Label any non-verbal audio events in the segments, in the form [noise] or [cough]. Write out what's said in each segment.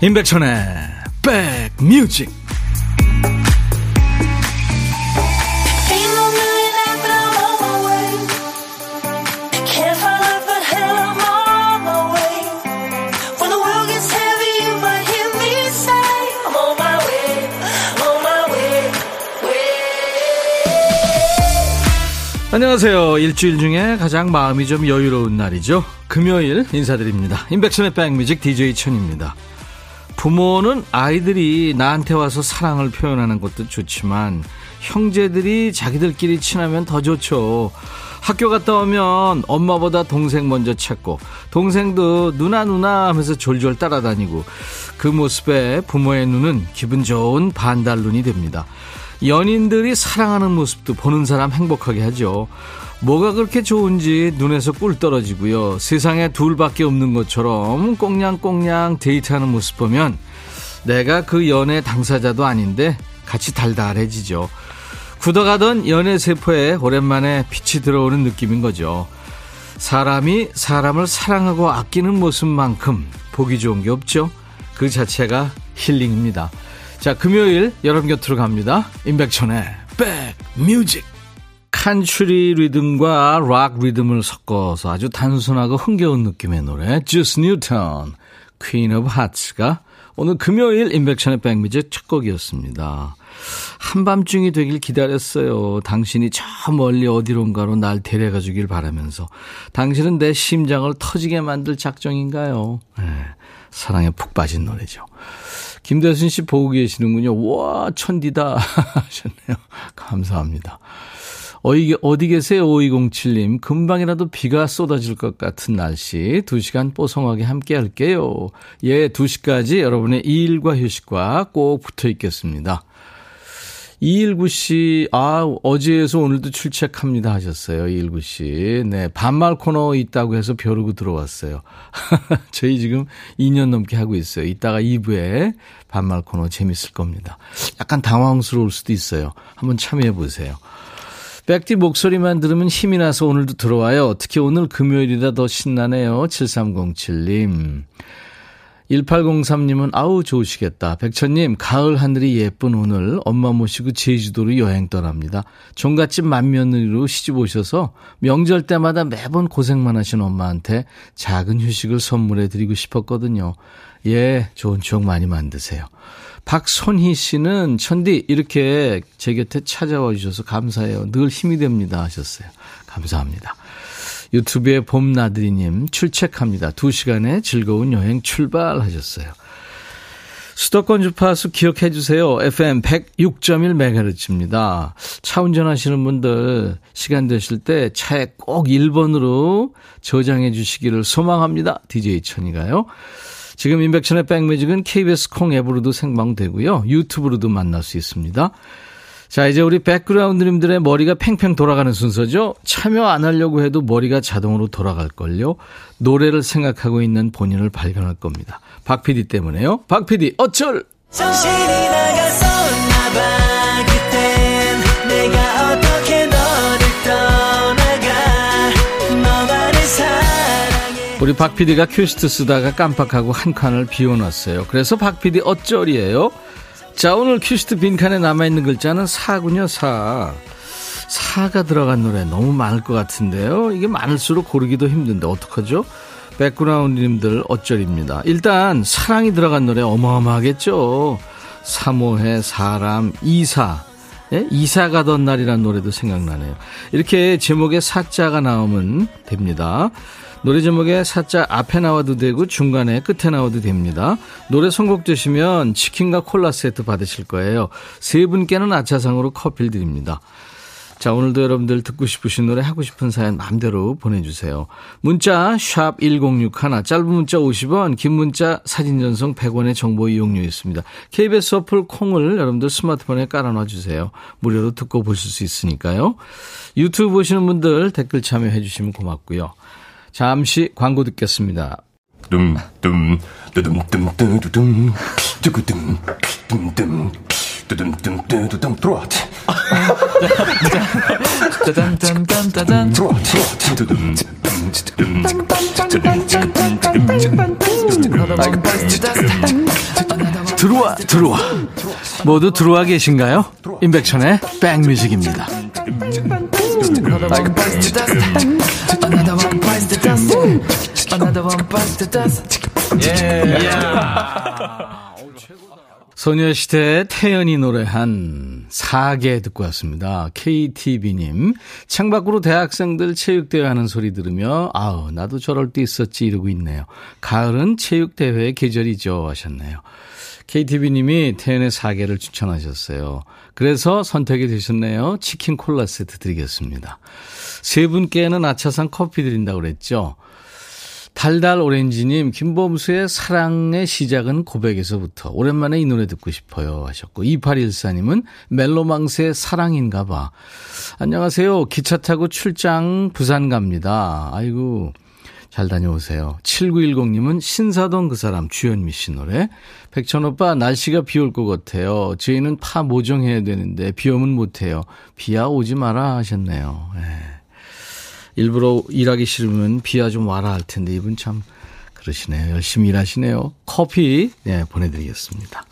임백천의 백뮤직 안녕하세요. 일주일 중에 가장 마음이 좀 여유로운 날이죠. 금요일 인사드립니다. 임백천의 백뮤직 DJ 천입니다. 부모는 아이들이 나한테 와서 사랑을 표현하는 것도 좋지만 형제들이 자기들끼리 친하면 더 좋죠. 학교 갔다 오면 엄마보다 동생 먼저 찾고 동생도 누나 누나 하면서 졸졸 따라다니고 그 모습에 부모의 눈은 기분 좋은 반달 눈이 됩니다. 연인들이 사랑하는 모습도 보는 사람 행복하게 하죠. 뭐가 그렇게 좋은지 눈에서 꿀 떨어지고요. 세상에 둘밖에 없는 것처럼 꽁냥꽁냥 데이트하는 모습 보면 내가 그 연애 당사자도 아닌데 같이 달달해지죠. 굳어가던 연애 세포에 오랜만에 빛이 들어오는 느낌인 거죠. 사람이 사람을 사랑하고 아끼는 모습만큼 보기 좋은 게 없죠. 그 자체가 힐링입니다. 자, 금요일 여러분 곁으로 갑니다. 임백천의 백뮤직. 칸츄리 리듬과 락 리듬을 섞어서 아주 단순하고 흥겨운 느낌의 노래 주스 뉴턴 Queen of Hearts가 오늘 금요일 임백천의 백뮤직 첫 곡이었습니다. 한밤중이 되길 기다렸어요. 당신이 저 멀리 어디론가로 날 데려가 주길 바라면서 당신은 내 심장을 터지게 만들 작정인가요? 네, 사랑에 푹 빠진 노래죠. 김대순 씨 보고 계시는군요. 와 천디다 [laughs] 하셨네요. 감사합니다. 어디, 어디 계세요? 5207님. 금방이라도 비가 쏟아질 것 같은 날씨. 2시간 뽀송하게 함께 할게요. 예, 2시까지 여러분의 일과 휴식과 꼭 붙어 있겠습니다. 219 씨, 아, 어제에서 오늘도 출첵합니다 하셨어요. 219 씨. 네, 반말 코너 있다고 해서 벼르고 들어왔어요. [laughs] 저희 지금 2년 넘게 하고 있어요. 이따가 2부에 반말 코너 재밌을 겁니다. 약간 당황스러울 수도 있어요. 한번 참여해 보세요. 백디 목소리만 들으면 힘이 나서 오늘도 들어와요. 특히 오늘 금요일이라 더 신나네요. 7307님. 1803님은 아우 좋으시겠다. 백천님 가을 하늘이 예쁜 오늘 엄마 모시고 제주도로 여행 떠납니다. 종갓집 맏며느리로 시집 오셔서 명절 때마다 매번 고생만 하신 엄마한테 작은 휴식을 선물해 드리고 싶었거든요. 예, 좋은 추억 많이 만드세요. 박손희 씨는 천디 이렇게 제 곁에 찾아와 주셔서 감사해요. 늘 힘이 됩니다 하셨어요. 감사합니다. 유튜브에 봄나들이님 출첵합니다. 2시간의 즐거운 여행 출발하셨어요. 수도권 주파수 기억해 주세요. FM 106.1MHz입니다. 차 운전하시는 분들 시간 되실 때 차에 꼭 1번으로 저장해 주시기를 소망합니다. DJ 천이가요. 지금 인백션의 백뮤직은 KBS 콩 앱으로도 생방되고요. 유튜브로도 만날 수 있습니다. 자, 이제 우리 백그라운드님들의 머리가 팽팽 돌아가는 순서죠. 참여 안 하려고 해도 머리가 자동으로 돌아갈걸요. 노래를 생각하고 있는 본인을 발견할 겁니다. 박 PD 때문에요. 박 PD, 어쩔! 정신이 나갔었나 봐. 우리 박 PD가 큐시트 쓰다가 깜빡하고 한 칸을 비워놨어요. 그래서 박 PD 어쩔이에요? 자, 오늘 큐시트 빈칸에 남아있는 글자는 사군요, 사. 사가 들어간 노래 너무 많을 것 같은데요. 이게 많을수록 고르기도 힘든데, 어떡하죠? 백그라운드님들 어쩔입니다. 일단, 사랑이 들어간 노래 어마어마하겠죠? 사모해, 사람, 이사. 예? 이사 가던 날이라는 노래도 생각나네요. 이렇게 제목에 사자가 나오면 됩니다. 노래 제목에 사자 앞에 나와도 되고 중간에 끝에 나와도 됩니다. 노래 선곡되시면 치킨과 콜라 세트 받으실 거예요. 세 분께는 아차상으로 커피를 드립니다. 자, 오늘도 여러분들 듣고 싶으신 노래 하고 싶은 사연 마음대로 보내주세요. 문자 1061, 짧은 문자 50원, 긴 문자 사진 전송 100원의 정보 이용료 있습니다. KBS 어플 콩을 여러분들 스마트폰에 깔아놔 주세요. 무료로 듣고 보실 수 있으니까요. 유튜브 보시는 분들 댓글 참여해 주시면 고맙고요. 잠시 광고 듣겠습니다. 둠둠 뚜둠 둠뚜두둠 뚜구둠 둠둠 뚜둔뚜둔뚜둔 들어와. 짜잔짠짠짠짠 들어와. 들어와 들어와 모두 들어와 계신가요? 임백천의 백뮤직입니다. 소녀시대 태연이 노래한 사계 듣고 왔습니다. KTB님, 창밖으로 대학생들 체육대회 하는 소리 들으며, 아우, 나도 저럴 때 있었지 이러고 있네요. 가을은 체육대회의 계절이죠. 하셨네요. KTB님이 태연의 사계를 추천하셨어요. 그래서 선택이 되셨네요. 치킨 콜라 세트 드리겠습니다. 세 분께는 아차산 커피 드린다고 그랬죠. 달달 오렌지님, 김범수의 사랑의 시작은 고백에서부터 오랜만에 이 노래 듣고 싶어요 하셨고 2814님은 멜로망스의 사랑인가 봐. 안녕하세요. 기차 타고 출장 부산 갑니다. 아이고 잘 다녀오세요. 7910님은 신사동 그 사람 주현미 씨 노래. 백천 오빠 날씨가 비 올 것 같아요. 저희는 파 모종해야 되는데 비 오면 못해요. 비야 오지 마라 하셨네요. 네. 일부러 일하기 싫으면 비야 좀 와라 할 텐데 이분 참 그러시네요. 열심히 일하시네요. 커피 네, 보내드리겠습니다.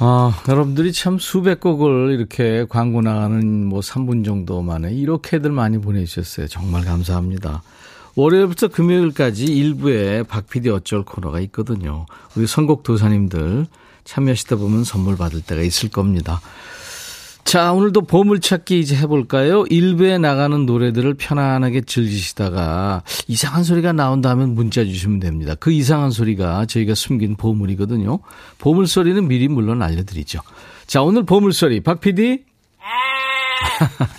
아, 여러분들이 참 수백 곡을 이렇게 광고 나가는 뭐 3분 정도 만에 이렇게들 많이 보내주셨어요. 정말 감사합니다. 월요일부터 금요일까지 일부에 박PD 어쩔 코너가 있거든요. 우리 선곡 도사님들 참여하시다 보면 선물 받을 때가 있을 겁니다. 자, 오늘도 보물찾기 이제 해볼까요? 일부에 나가는 노래들을 편안하게 즐기시다가 이상한 소리가 나온다면 문자 주시면 됩니다. 그 이상한 소리가 저희가 숨긴 보물이거든요. 보물소리는 미리 물론 알려드리죠. 자, 오늘 보물소리. 박 PD?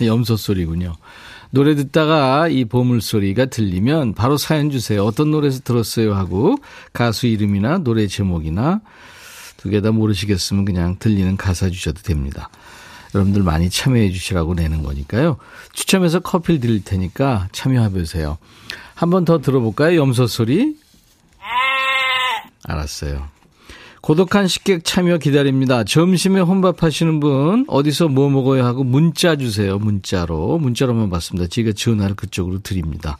[laughs] 염소 소리군요. 노래 듣다가 이 보물소리가 들리면 바로 사연 주세요. 어떤 노래에서 들었어요 하고 가수 이름이나 노래 제목이나 두 개 다 모르시겠으면 그냥 들리는 가사 주셔도 됩니다. 여러분들 많이 참여해 주시라고 내는 거니까요. 추첨해서 커피를 드릴 테니까 참여해 보세요. 한 번 더 들어볼까요? 염소 소리. 알았어요. 고독한 식객 참여 기다립니다. 점심에 혼밥 하시는 분 어디서 뭐 먹어야 하고 문자 주세요. 문자로. 문자로만 받습니다. 제가 전화를 그쪽으로 드립니다.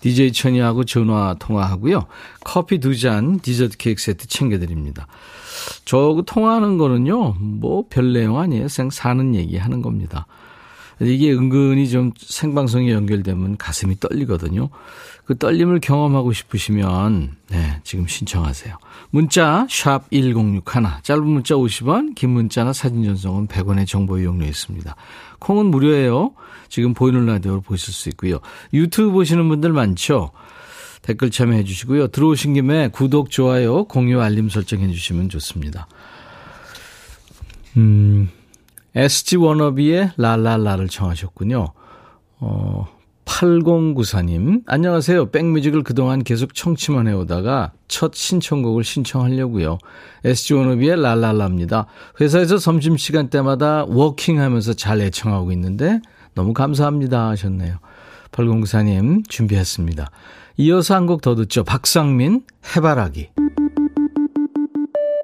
DJ 천이하고 전화 통화하고요. 커피 두 잔, 디저트 케이크 세트 챙겨드립니다. 저 통화하는 거는요, 뭐 별 내용 아니에요. 생 사는 얘기 하는 겁니다. 이게 은근히 좀 생방송에 연결되면 가슴이 떨리거든요. 그 떨림을 경험하고 싶으시면 네, 지금 신청하세요. 문자 1061, 짧은 문자 50원, 긴 문자나 사진 전송은 100원의 정보 이용료 있습니다. 콩은 무료예요. 지금 보이는 라디오로 보실 수 있고요. 유튜브 보시는 분들 많죠? 댓글 참여해 주시고요. 들어오신 김에 구독, 좋아요, 공유, 알림 설정해 주시면 좋습니다. 음, SG 워너비의 라라라를 청하셨군요. 어, 8094님, 안녕하세요. 백뮤직을 그동안 계속 청취만 해오다가 첫 신청곡을 신청하려고요. SG 워너비의 랄랄라입니다. 회사에서 점심시간 때마다 워킹하면서 잘 애청하고 있는데 너무 감사합니다 하셨네요. 8094님 준비했습니다. 이어서 한 곡 더 듣죠. 박상민, 해바라기.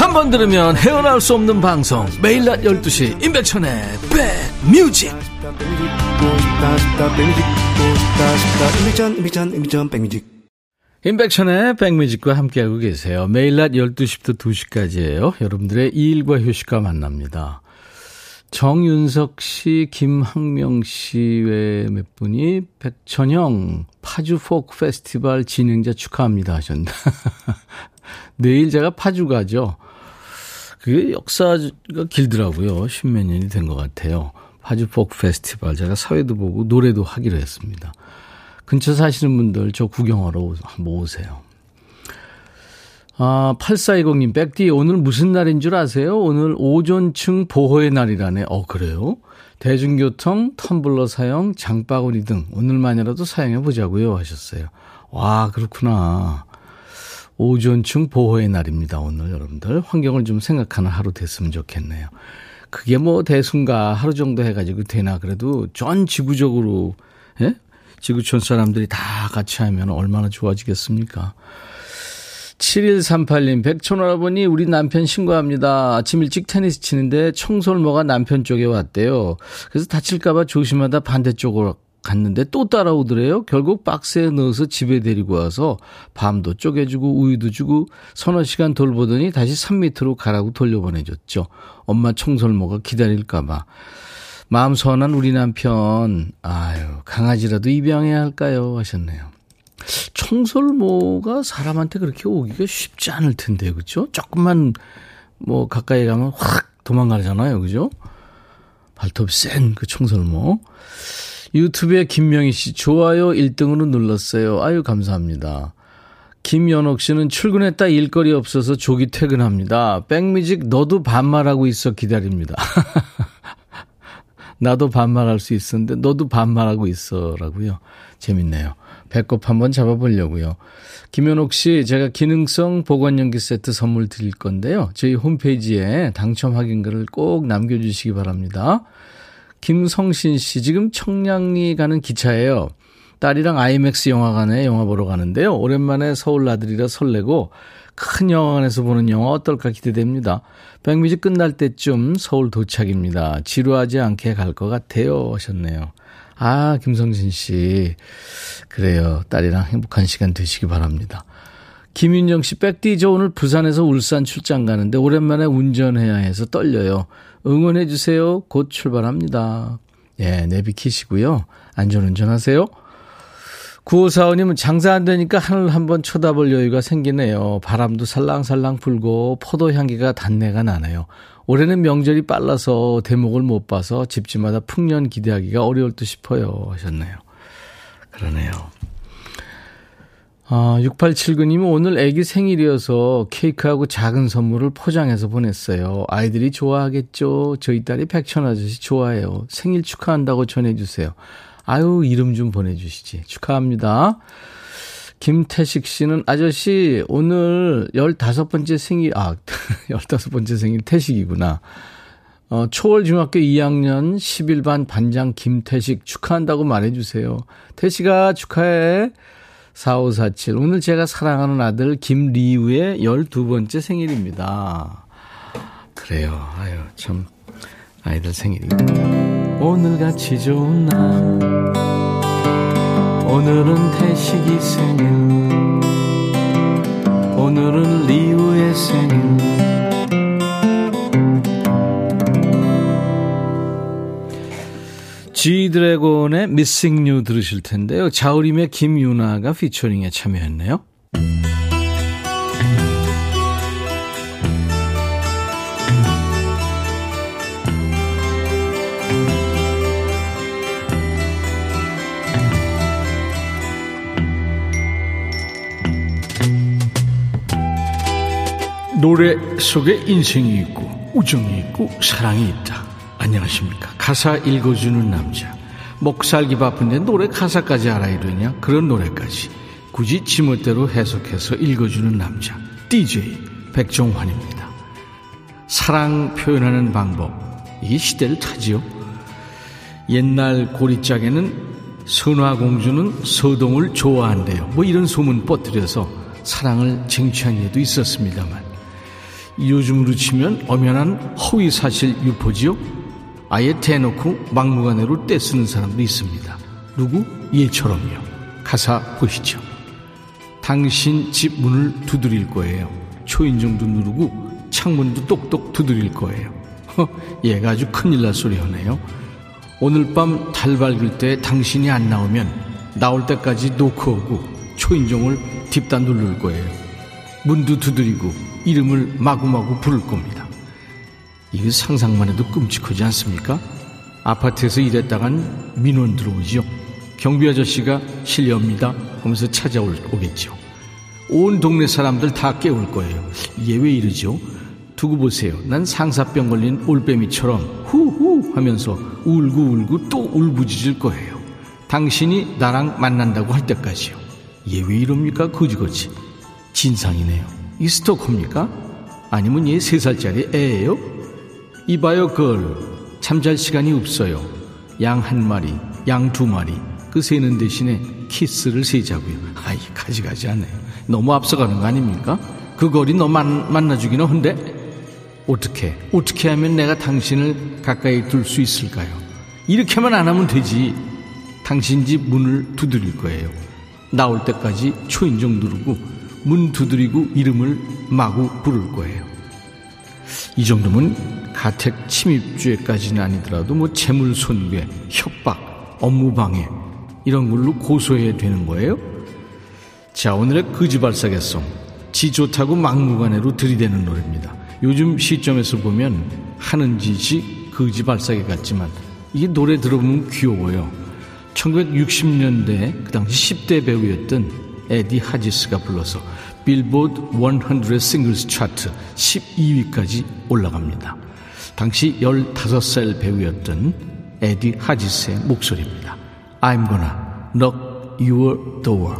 한 번 들으면 헤어나올 수 없는 방송 매일 낮 12시 임백천의 백뮤직 임백천의 백뮤직과 함께하고 계세요. 매일 낮 12시부터 2시까지예요. 여러분들의 일과 휴식과 만납니다. 정윤석 씨, 김학명 씨 외 몇 분이 백천영 파주 포크 페스티벌 진행자 축하합니다 하셨나. [laughs] 내일 제가 파주 가죠. 그게 역사가 길더라고요. 십몇 년이 된 것 같아요. 파주 포크 페스티벌. 제가 사회도 보고 노래도 하기로 했습니다. 근처 사시는 분들 저 구경하러 오세요. 아, 8420님, 백디, 오늘 무슨 날인 줄 아세요? 오늘 오존층 보호의 날이라네. 어, 그래요? 대중교통, 텀블러 사용, 장바구니 등 오늘만이라도 사용해 보자고요. 하셨어요. 와, 그렇구나. 오존층 보호의 날입니다. 오늘 여러분들. 환경을 좀 생각하는 하루 됐으면 좋겠네요. 그게 뭐 대순가 하루 정도 해가지고 되나 그래도 전 지구적으로, 예? 지구촌 사람들이 다 같이 하면 얼마나 좋아지겠습니까? 7138님, 백촌할아버니, 우리 남편 신고합니다. 아침 일찍 테니스 치는데 청솔모가 남편 쪽에 왔대요. 그래서 다칠까봐 조심하다 반대쪽으로 갔는데 또 따라오더래요. 결국 박스에 넣어서 집에 데리고 와서 밤도 쪼개주고 우유도 주고 서너 시간 돌보더니 다시 3미터로 가라고 돌려보내줬죠. 엄마 청솔모가 기다릴까봐. 마음 선한 우리 남편, 아유, 강아지라도 입양해야 할까요? 하셨네요. 청설모가 사람한테 그렇게 오기가 쉽지 않을 텐데, 그죠? 조금만 뭐 가까이 가면 확 도망가잖아요, 그죠? 발톱 센 그 청설모. 유튜브에 김명희 씨, 좋아요 1등으로 눌렀어요. 아유, 감사합니다. 김연옥 씨는 출근했다 일거리 없어서 조기 퇴근합니다. 백뮤직 너도 반말하고 있어 기다립니다. [laughs] 나도 반말할 수 있었는데 너도 반말하고 있어라고요. 재밌네요. 배꼽 한번 잡아보려고요. 김현옥 씨, 제가 기능성 보관용기 세트 선물 드릴 건데요. 저희 홈페이지에 당첨 확인글을 꼭 남겨주시기 바랍니다. 김성신 씨, 지금 청량리 가는 기차예요. 딸이랑 아이맥스 영화관에 영화 보러 가는데요. 오랜만에 서울 나들이라 설레고 큰 영화관에서 보는 영화 어떨까 기대됩니다. 백미지 끝날 때쯤 서울 도착입니다. 지루하지 않게 갈 것 같아요. 하셨네요. 아, 김성진 씨. 그래요. 딸이랑 행복한 시간 되시기 바랍니다. 김윤정 씨, 백디, 저 오늘 부산에서 울산 출장 가는데 오랜만에 운전해야 해서 떨려요. 응원해 주세요. 곧 출발합니다. 예, 내비키시고요. 안전운전 하세요. 9545님은 장사 안 되니까 하늘 한번 쳐다볼 여유가 생기네요. 바람도 살랑살랑 불고 포도 향기가 단내가 나네요. 올해는 명절이 빨라서 대목을 못 봐서 집집마다 풍년 기대하기가 어려울 듯 싶어요. 하셨네요. 그러네요. 아, 6879님은 오늘 애기 생일이어서 케이크하고 작은 선물을 포장해서 보냈어요. 아이들이 좋아하겠죠? 저희 딸이 백천 아저씨 좋아해요. 생일 축하한다고 전해주세요. 아유, 이름 좀 보내주시지. 축하합니다. 김태식 씨는 아저씨 오늘 15번째 생일 아 [laughs] 15번째 생일 태식이구나. 어, 초월 중학교 2학년 11반 반장 김태식 축하한다고 말해 주세요. 태식아 축하해. 4547 오늘 제가 사랑하는 아들 김리우의 12번째 생일입니다. 그래요. 아유 참 아이들 생일이 오늘같이 좋은 날. 오늘은 태식이 생일. 오늘은 리우의 생일 지드래곤의 Missing You 들으실 텐데요. 자우림의 김윤아가 피처링에 참여했네요. 노래 속에 인생이 있고 우정이 있고 사랑이 있다. 안녕하십니까. 가사 읽어주는 남자. 목 살기 바쁜데 노래 가사까지 알아야 되냐? 그런 노래까지 굳이 지멋대로 해석해서 읽어주는 남자. DJ 백종환입니다. 사랑 표현하는 방법. 이게 시대를 타지요. 옛날 고리짝에는 선화공주는 서동을 좋아한대요. 뭐 이런 소문 뻗들여서 사랑을 쟁취한 예도 있었습니다만 요즘으로 치면 엄연한 허위사실 유포지요? 아예 대놓고 막무가내로 떼쓰는 사람도 있습니다. 누구? 얘처럼요. 가사 보시죠. 당신 집 문을 두드릴 거예요. 초인종도 누르고 창문도 똑똑 두드릴 거예요. 허, 얘가 아주 큰일 날 소리 하네요. 오늘 밤 달 밝을 때 당신이 안 나오면 나올 때까지 노크하고 초인종을 딥다 누를 거예요. 문도 두드리고 이름을 마구마구 부를 겁니다. 이거 상상만 해도 끔찍하지 않습니까? 아파트에서 일했다간 민원 들어오지요. 경비 아저씨가 실례합니다 하면서 찾아오겠죠. 온 동네 사람들 다 깨울 거예요. 얘왜 이러죠? 두고 보세요. 난 상사병 걸린 올빼미처럼 후후 하면서 울고 울고 또 울부짖을 거예요. 당신이 나랑 만난다고 할 때까지요. 얘 왜 이럽니까? 거지거지. 진상이네요. 이 스토커입니까? 아니면 얘 세 살짜리 애예요? 이봐요, 걸. 잠잘 시간이 없어요. 양 한 마리, 양 두 마리. 그 세는 대신에 키스를 세자고요. [laughs] 아이, 가지가지 하네요. 너무 앞서가는 거 아닙니까? 그 거리 너 만, 만나주기는 한데? 어떻게, 어떻게 하면 내가 당신을 가까이 둘 수 있을까요? 이렇게만 안 하면 되지. 당신 집 문을 두드릴 거예요. 나올 때까지 초인종 누르고 문 두드리고 이름을 마구 부를 거예요. 이 정도면 가택 침입죄까지는 아니더라도 뭐 재물 손괴, 협박, 업무 방해 이런 걸로 고소해야 되는 거예요. 자 오늘의 거지발사계송 지 좋다고 막무가내로 들이대는 노래입니다. 요즘 시점에서 보면 하는 짓이 거지발사계 같지만 이게 노래 들어보면 귀여워요. 1960년대 그 당시 10대 배우였던 에디 하지스가 불러서 빌보드 100 싱글스 차트 12위까지 올라갑니다. 당시 15살 배우였던 에디 하지스의 목소리입니다. I'm gonna knock your door.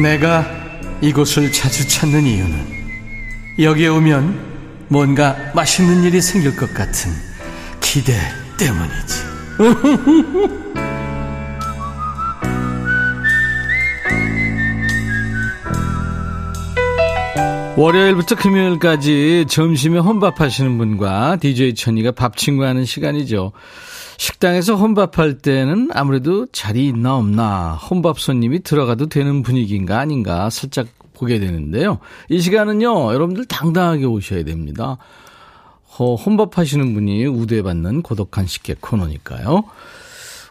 내가 이곳을 자주 찾는 이유는 여기에 오면 뭔가 맛있는 일이 생길 것 같은 기대 때문이지. [laughs] 월요일부터 금요일까지 점심에 혼밥하시는 분과 DJ 천이가 밥 친구하는 시간이죠. 식당에서 혼밥할 때는 아무래도 자리 있나 없나 혼밥 손님이 들어가도 되는 분위기인가 아닌가 살짝 보게 되는데요. 이 시간은요, 여러분들 당당하게 오셔야 됩니다. 어, 혼밥하시는 분이 우대받는 고독한 식객 코너니까요.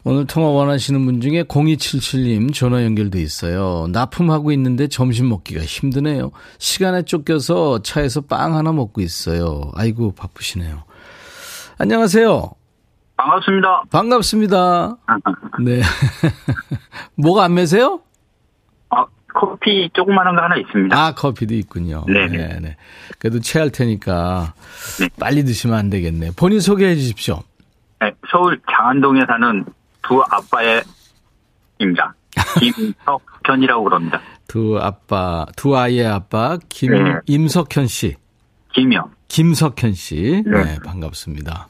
오늘 통화 원하시는 분 중에 0277님 전화 연결돼 있어요. 납품하고 있는데 점심 먹기가 힘드네요. 시간에 쫓겨서 차에서 빵 하나 먹고 있어요. 아이고 바쁘시네요. 안녕하세요. 반갑습니다. 반갑습니다. [laughs] 네. [laughs] 뭐가 안 매세요? 아, 커피 조그마한 거 하나 있습니다. 아, 커피도 있군요. 네네. 네, 네. 그래도 체할 테니까 네. 빨리 드시면 안 되겠네. 본인 소개해 주십시오. 네, 서울 장안동에 사는 두 아빠의 입니다. [laughs] 김석현이라고 그럽니다. 두 아빠, 두 아이의 아빠 김 네. 임석현 씨. 김영. 김석현 씨. 네, 네. 반갑습니다.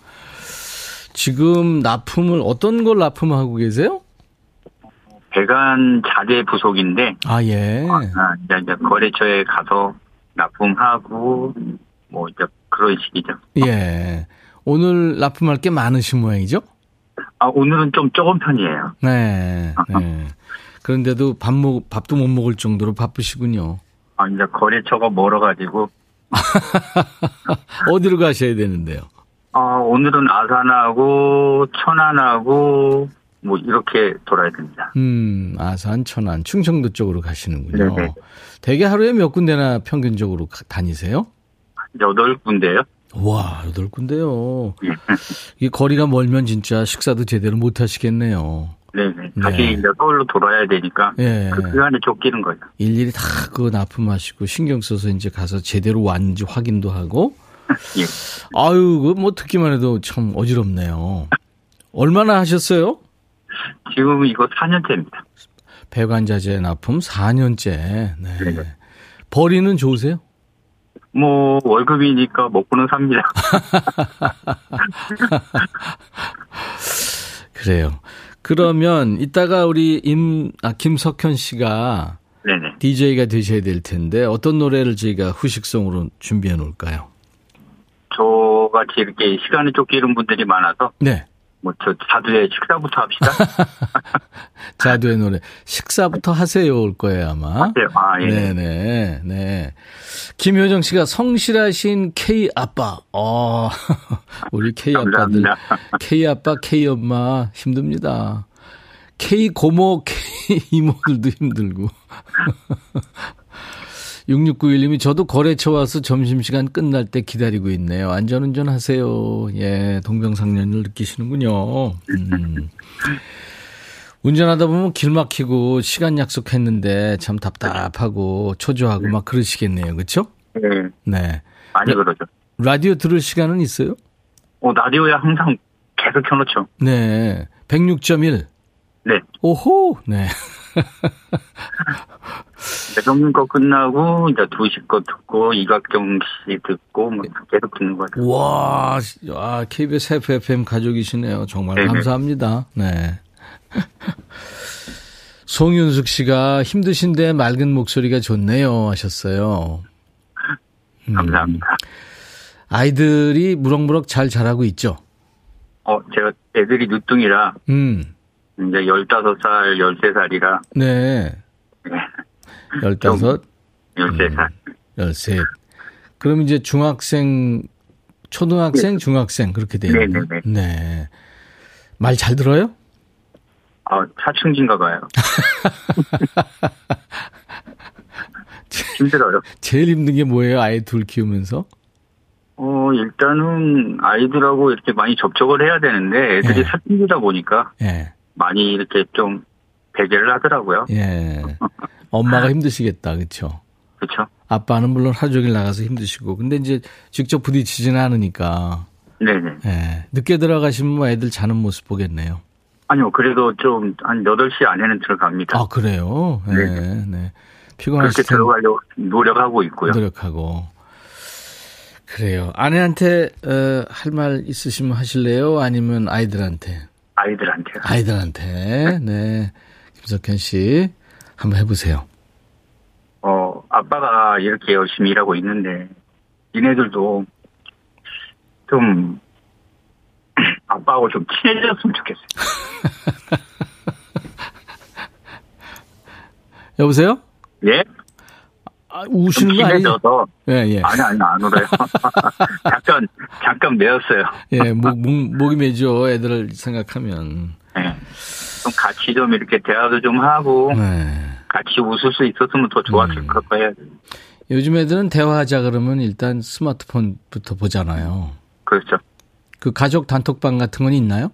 지금 납품을 어떤 걸 납품하고 계세요? 배관 자재 부속인데 아, 예. 아, 이제, 이제 거래처에 가서 납품하고 뭐 이제 그런 식이죠. 예. 오늘 납품할 게 많으신 모양이죠? 아 오늘은 좀 적은 편이에요. 네. 네. 그런데도 밥 먹, 밥도 못 먹을 정도로 바쁘시군요. 아 이제 거래처가 멀어가지고 [laughs] 어디로 가셔야 되는데요? 아 오늘은 아산하고 천안하고 뭐 이렇게 돌아야 됩니다. 음, 아산, 천안, 충청도 쪽으로 가시는군요. 네네. 대개 하루에 몇 군데나 평균적으로 가- 다니세요? 여덟 군데요. 와, 여덟 군데요. 예. [laughs] 이 거리가 멀면 진짜 식사도 제대로 못 하시겠네요. 네네. 다시 네. 이제 서울로 돌아야 되니까 예. 그 시간에 쫓기는 거죠. 일일이 다 그거 납품하시고 신경 써서 이제 가서 제대로 왔는지 확인도 하고. 예. 아유, 그뭐 듣기만 해도 참 어지럽네요. 얼마나 하셨어요? 지금 이거 4년째입니다. 배관자재 납품 4년째. 네. 네네. 벌이는 좋으세요? 뭐 월급이니까 먹고는 삽니다. [laughs] 그래요. 그러면 이따가 우리 임, 아, 김석현 씨가 네네. DJ가 되셔야 될 텐데 어떤 노래를 저희가 후식성으로 준비해 놓을까요? 저같이 이렇게 시간에 쫓기는 분들이 많아서 네. 뭐저 자두의 식사부터 합시다. [laughs] 자두의 노래. 식사부터 하세요 올 거예요, 아마. 하세요. 아, 예. 네네, 네. 김효정 씨가 성실하신 K 아빠. 어, [laughs] 우리 K 아빠들. K 아빠, K 엄마 힘듭니다. K 고모, K 이모들도 힘들고. [laughs] 6691님이 저도 거래처 와서 점심시간 끝날 때 기다리고 있네요. 안전운전 하세요. 예, 동병상련을 느끼시는군요. 음. 운전하다 보면 길 막히고 시간 약속했는데 참 답답하고 초조하고 막 그러시겠네요. 그렇죠? 네. 네. 많이 그러죠. 라디오 들을 시간은 있어요? 어, 라디오에 항상 계속 켜놓죠. 네. 106.1. 네. 오호. 네. [laughs] 배성민 거 끝나고, 이제 2시 거 듣고, 이각경 씨 듣고, 뭐, 계속 듣는 거 같아요. 와, 아, KBS FFM 가족이시네요. 정말 네네. 감사합니다. 네. [laughs] 송윤숙 씨가 힘드신데 맑은 목소리가 좋네요 하셨어요. 음. 감사합니다. 아이들이 무럭무럭 잘 자라고 있죠. 어, 제가 애들이 늦둥이라, 음. 이제 15살, 13살이라, 네. 네. 15, 13살. 음. 13. 그럼 이제 중학생, 초등학생, 중학생 그렇게 되는 네네네. 거예요. 네. 말 잘 들어요? 아, 사춘기인가 봐요. [laughs] 힘들어요. 제일 힘든 게 뭐예요? 아이 둘 키우면서? 어, 일단은 아이들하고 이렇게 많이 접촉을 해야 되는데 애들이 예. 사춘기다 보니까 예. 많이 이렇게 좀 배제를 하더라고요. 예. 엄마가 힘드시겠다. 그렇죠? 그렇죠? 아빠는 물론 하루 종일 나가서 힘드시고. 근데 이제 직접 부딪히지는 않으니까. 네네. 예. 늦게 들어가시면 뭐 애들 자는 모습 보겠네요. 아니요, 그래도 좀 한 8시 안에는 들어갑니다. 아, 그래요? 예. 네. 네. 그렇게 피곤하실 텐데 들어가려고 노력하고 있고요. 노력하고. 그래요. 아내한테 어, 할 말 있으시면 하실래요? 아니면 아이들한테? 아이들한테. 아이들한테. 네. 김석현 씨 한번 해보세요. 어, 아빠가 이렇게 열심히 일하고 있는데 니네들도 좀 [clears throat] 아빠하고 좀 친해졌으면 좋겠어요. [laughs] 여보세요? 예? 아, 좀 우시는 거 아니죠? 친해져서 예, 예. 아니 아니 안 울어요. [laughs] 잠깐 잠깐 매었어요. 예, 목, 목, 목이 메죠. 애들을 생각하면. 예. 좀 같이 좀 이렇게 대화도 좀 하고 네. 같이 웃을 수 있었으면 더 좋았을 음. 거예요. 요즘 애들은 대화하자 그러면 일단 스마트폰부터 보잖아요. 그렇죠. 그 가족 단톡방 같은 건 있나요?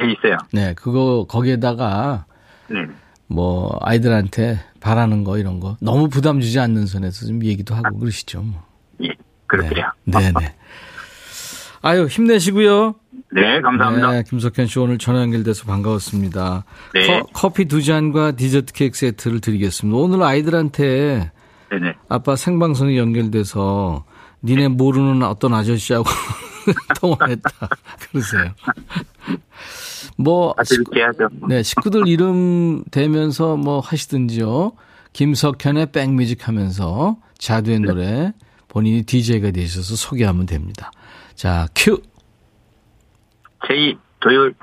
예, 있어요. 네, 그거 거기에다가 네. 뭐 아이들한테 바라는 거 이런 거 너무 부담 주지 않는 선에서 좀 얘기도 하고 그러시죠. 뭐. 예. 그렇게요. 네, 네. [laughs] 아유 힘내시고요. 네, 감사합니다. 네, 김석현 씨 오늘 전화 연결돼서 반가웠습니다. 네. 커, 커피 두 잔과 디저트 케이크 세트를 드리겠습니다. 오늘 아이들한테 네네. 아빠 생방송이 연결돼서 니네 모르는 어떤 아저씨하고 [laughs] 통화했다. 그러세요. 뭐, 하죠. 네, 식구들 이름 대면서 뭐 하시든지요. 김석현의 백뮤직 하면서 자두의 네. 노래 본인이 DJ가 되셔서 소개하면 됩니다. 자, 큐! 제이 토요일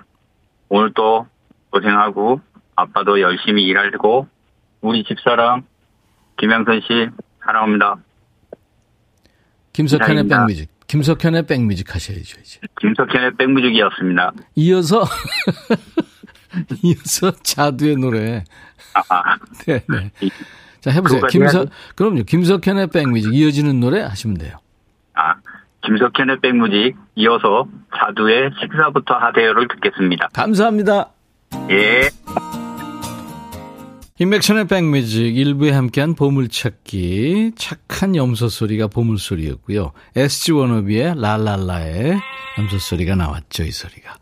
오늘 또 고생하고 아빠도 열심히 일하고 우리 집사람 김양선 씨 사랑합니다. 김석현의. 백뮤직. 김석현의 백뮤직 하셔야죠, 이제. 김석현의 백뮤직이었습니다. 이어서, [laughs] 이어서 자두의 노래. 아, [laughs] 네, 네. 자, 해보세요. 김석, 해야죠. 그럼요. 김석현의 백뮤직 이어지는 노래 하시면 돼요. 아, 김석현의 백뮤직 이어서 자두의 식사부터 하세요를 듣겠습니다. 감사합니다. 예. 인맥션의 백뮤직 일부에 함께한 보물찾기 착한 염소 소리가 보물소리였고요. SG 워너비의 랄랄라의 염소 소리가 나왔죠. 이 소리가.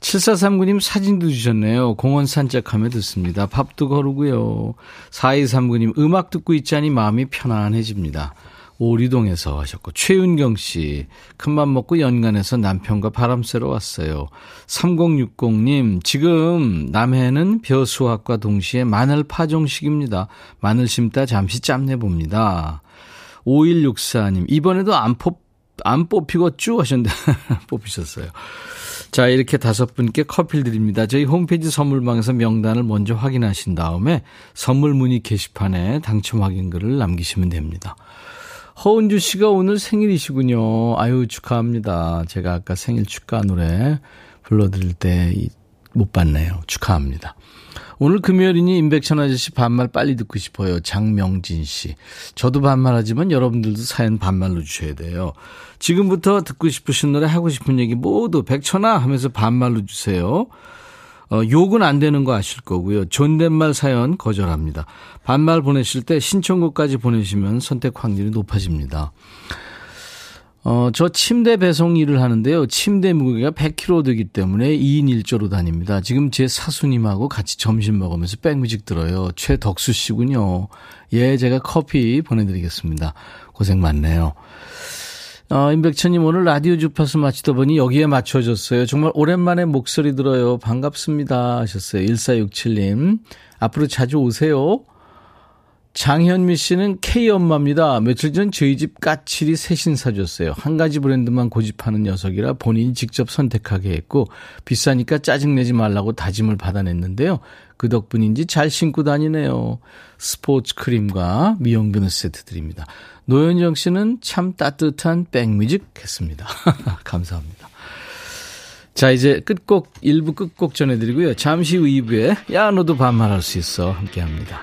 7439님 사진도 주셨네요. 공원 산책하며 듣습니다. 밥도 거르고요. 4239님 음악 듣고 있자니 마음이 편안해집니다. 오리동에서 하셨고 최윤경 씨 큰맘 먹고 연간해서 남편과 바람 쐬러 왔어요. 3060님 지금 남해는 벼수확과 동시에 마늘 파종식입니다. 마늘 심다 잠시 짬내 봅니다. 5164님 이번에도 안, 뽑, 안 뽑히겠죠 하셨는데 [laughs] 뽑히셨어요. 자, 이렇게 다섯 분께 커피를 드립니다. 저희 홈페이지 선물방에서 명단을 먼저 확인하신 다음에 선물 문의 게시판에 당첨 확인글을 남기시면 됩니다. 허은주 씨가 오늘 생일이시군요. 아유, 축하합니다. 제가 아까 생일 축하 노래 불러드릴 때 못 봤네요. 축하합니다. 오늘 금요일이니 임백천 아저씨 반말 빨리 듣고 싶어요. 장명진 씨. 저도 반말하지만 여러분들도 사연 반말로 주셔야 돼요. 지금부터 듣고 싶으신 노래 하고 싶은 얘기 모두 백천아 하면서 반말로 주세요. 어, 욕은 안 되는 거 아실 거고요. 존댓말 사연 거절합니다. 반말 보내실 때 신청곡까지 보내시면 선택 확률이 높아집니다. 어, 저 침대 배송 일을 하는데요. 침대 무게가 100kg 되기 때문에 2인 1조로 다닙니다. 지금 제 사수님하고 같이 점심 먹으면서 백뮤직 들어요. 최덕수 씨군요. 예, 제가 커피 보내드리겠습니다. 고생 많네요. 어, 임백천님 오늘 라디오 주파수 마치다 보니 여기에 맞춰졌어요. 정말 오랜만에 목소리 들어요. 반갑습니다. 하셨어요. 1467님. 앞으로 자주 오세요. 장현미 씨는 K 엄마입니다. 며칠 전 저희 집 까칠이 새신 사줬어요. 한 가지 브랜드만 고집하는 녀석이라 본인이 직접 선택하게 했고 비싸니까 짜증내지 말라고 다짐을 받아냈는데요. 그 덕분인지 잘 신고 다니네요. 스포츠 크림과 미용 비누 세트 드립니다. 노현정 씨는 참 따뜻한 백뮤직 했습니다. [laughs] 감사합니다. 자, 이제 끝곡, 1부 끝곡 전해드리고요. 잠시 후 2부에, 야, 너도 반말할 수 있어. 함께 합니다.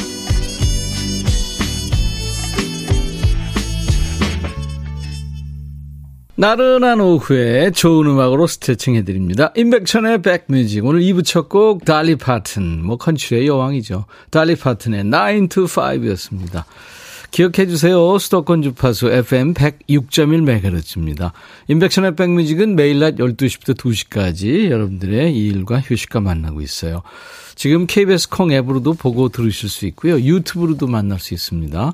나른한 오후에 좋은 음악으로 스트레칭 해드립니다. 임백천의 백뮤직. 오늘 2부 첫 곡, 달리 파튼. 뭐, 컨츄리의 여왕이죠. 달리 파튼의 9 to 5 였습니다. 기억해 주세요. 수도권 주파수 FM 106.1MHz입니다. 임백천의 백뮤직은 매일 낮 12시부터 2시까지 여러분들의 일과 휴식과 만나고 있어요. 지금 KBS 콩 앱으로도 보고 들으실 수 있고요. 유튜브로도 만날 수 있습니다.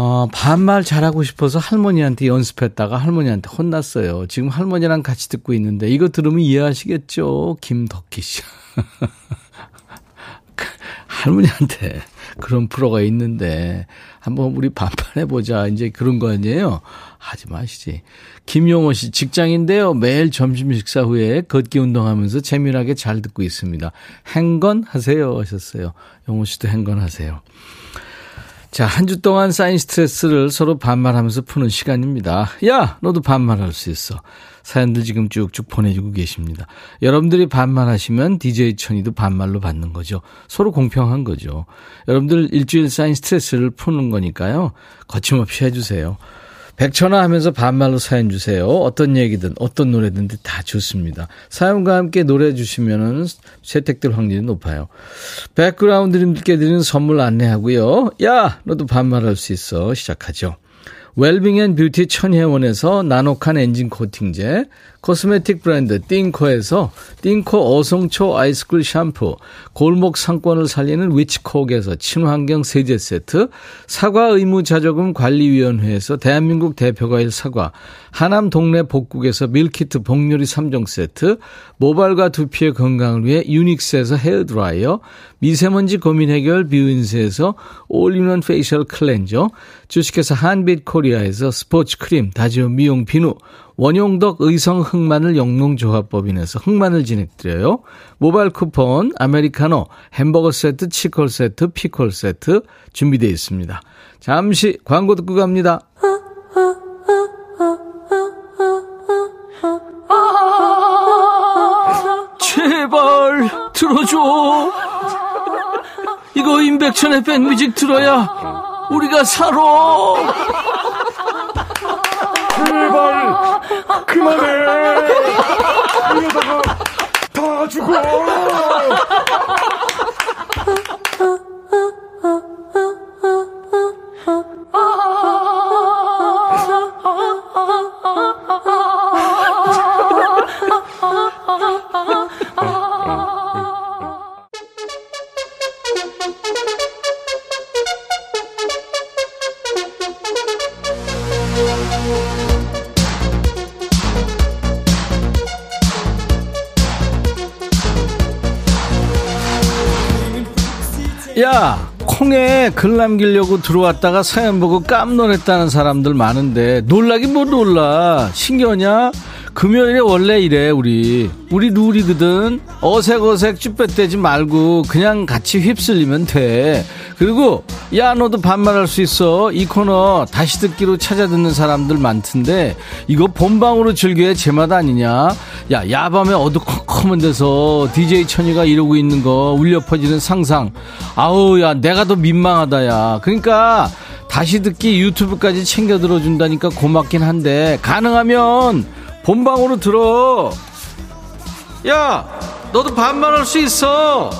어, 반말 잘하고 싶어서 할머니한테 연습했다가 할머니한테 혼났어요. 지금 할머니랑 같이 듣고 있는데 이거 들으면 이해하시겠죠? 김덕희 씨. [laughs] 할머니한테 그런 프로가 있는데 한번 우리 반판해 보자. 이제 그런 거 아니에요? 하지 마시지. 김용호 씨 직장인데요. 매일 점심 식사 후에 걷기 운동하면서 재미나게 잘 듣고 있습니다. 행건 하세요 하셨어요. 용호 씨도 행건 하세요. 자, 한 주 동안 쌓인 스트레스를 서로 반말하면서 푸는 시간입니다. 야, 너도 반말할 수 있어. 사연들 지금 쭉쭉 보내주고 계십니다. 여러분들이 반말하시면 DJ 천이도 반말로 받는 거죠. 서로 공평한 거죠. 여러분들 일주일 쌓인 스트레스를 푸는 거니까요. 거침없이 해주세요. 백천화 하면서 반말로 사연 주세요. 어떤 얘기든 어떤 노래든 다 좋습니다. 사연과 함께 노래 주시면은 채택될 확률이 높아요. 백그라운드님들께 드리는 선물 안내하고요. 야, 너도 반말할 수 있어. 시작하죠. 웰빙 앤 뷰티 천혜원에서 나노칸 엔진 코팅제, 코스메틱 브랜드 띵코에서 띵코 어성초 아이스쿨 샴푸, 골목 상권을 살리는 위치콕에서 친환경 세제 세트, 사과 의무자조금 관리위원회에서 대한민국 대표과일 사과, 하남 동네 복국에서 밀키트 복요리 3종 세트, 모발과 두피의 건강을 위해 유닉스에서 헤어드라이어, 미세먼지 고민 해결 뷰인스에서 all-in-one facial cleanser, 주식회사 한빛 코리아에서 스포츠 크림, 다지오 미용 비누, 원용덕 의성 흑마늘 영농조합법인에서 흑마늘 진행드려요. 모바일 쿠폰, 아메리카노, 햄버거 세트, 치콜 세트, 피콜 세트 준비되어 있습니다. 잠시 광고 듣고 갑니다. 제발 들어줘. 이거 임백천의 백뮤직 들어야 우리가 살아. 그만해. [laughs] 이러다가 다 죽어 글 남기려고 들어왔다가 사연 보고 깜놀했다는 사람들 많은데 놀라긴 뭐 놀라. 신기하냐? 금요일에 원래 이래 우리. 우리 룰이거든. 어색어색 쭈뼛대지 말고 그냥 같이 휩쓸리면 돼. 그리고 야 너도 반말할 수 있어 이 코너 다시 듣기로 찾아 듣는 사람들 많던데 이거 본방으로 즐겨야 제맛 아니냐 야 야밤에 어두컴컴한 데서 DJ 천이가 이러고 있는 거 울려 퍼지는 상상 아우 야 내가 더 민망하다 야 그러니까 다시 듣기 유튜브까지 챙겨 들어준다니까 고맙긴 한데 가능하면 본방으로 들어. 야, 너도 반말할 수 있어.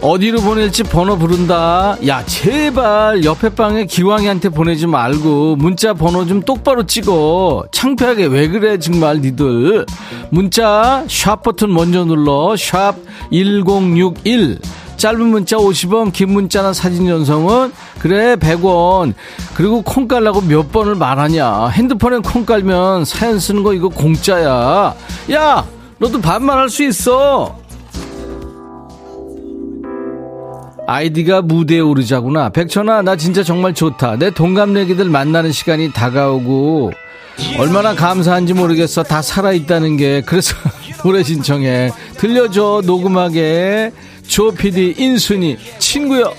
어디로 보낼지 번호 부른다. 야, 제발 옆에 방에 기왕이한테 보내지 말고 문자 번호 좀 똑바로 찍어. 창피하게 왜 그래 정말 니들. 문자 샵 버튼 먼저 눌러. 샵 1061. 짧은 문자 50원, 긴 문자나 사진 전송은 그래 100원. 그리고 콩 깔라고 몇 번을 말하냐. 핸드폰에 콩 깔면 사연 쓰는 거 이거 공짜야. 야, 너도 반말할 수 있어. 아이디가 무대에 오르자구나. 백천아, 나 진짜 정말 좋다. 내 동갑내기들 만나는 시간이 다가오고 얼마나 감사한지 모르겠어. 다 살아있다는 게. 그래서 [laughs] 노래 신청해. 들려줘, 녹음하게. 조 PD 인순이 친구요.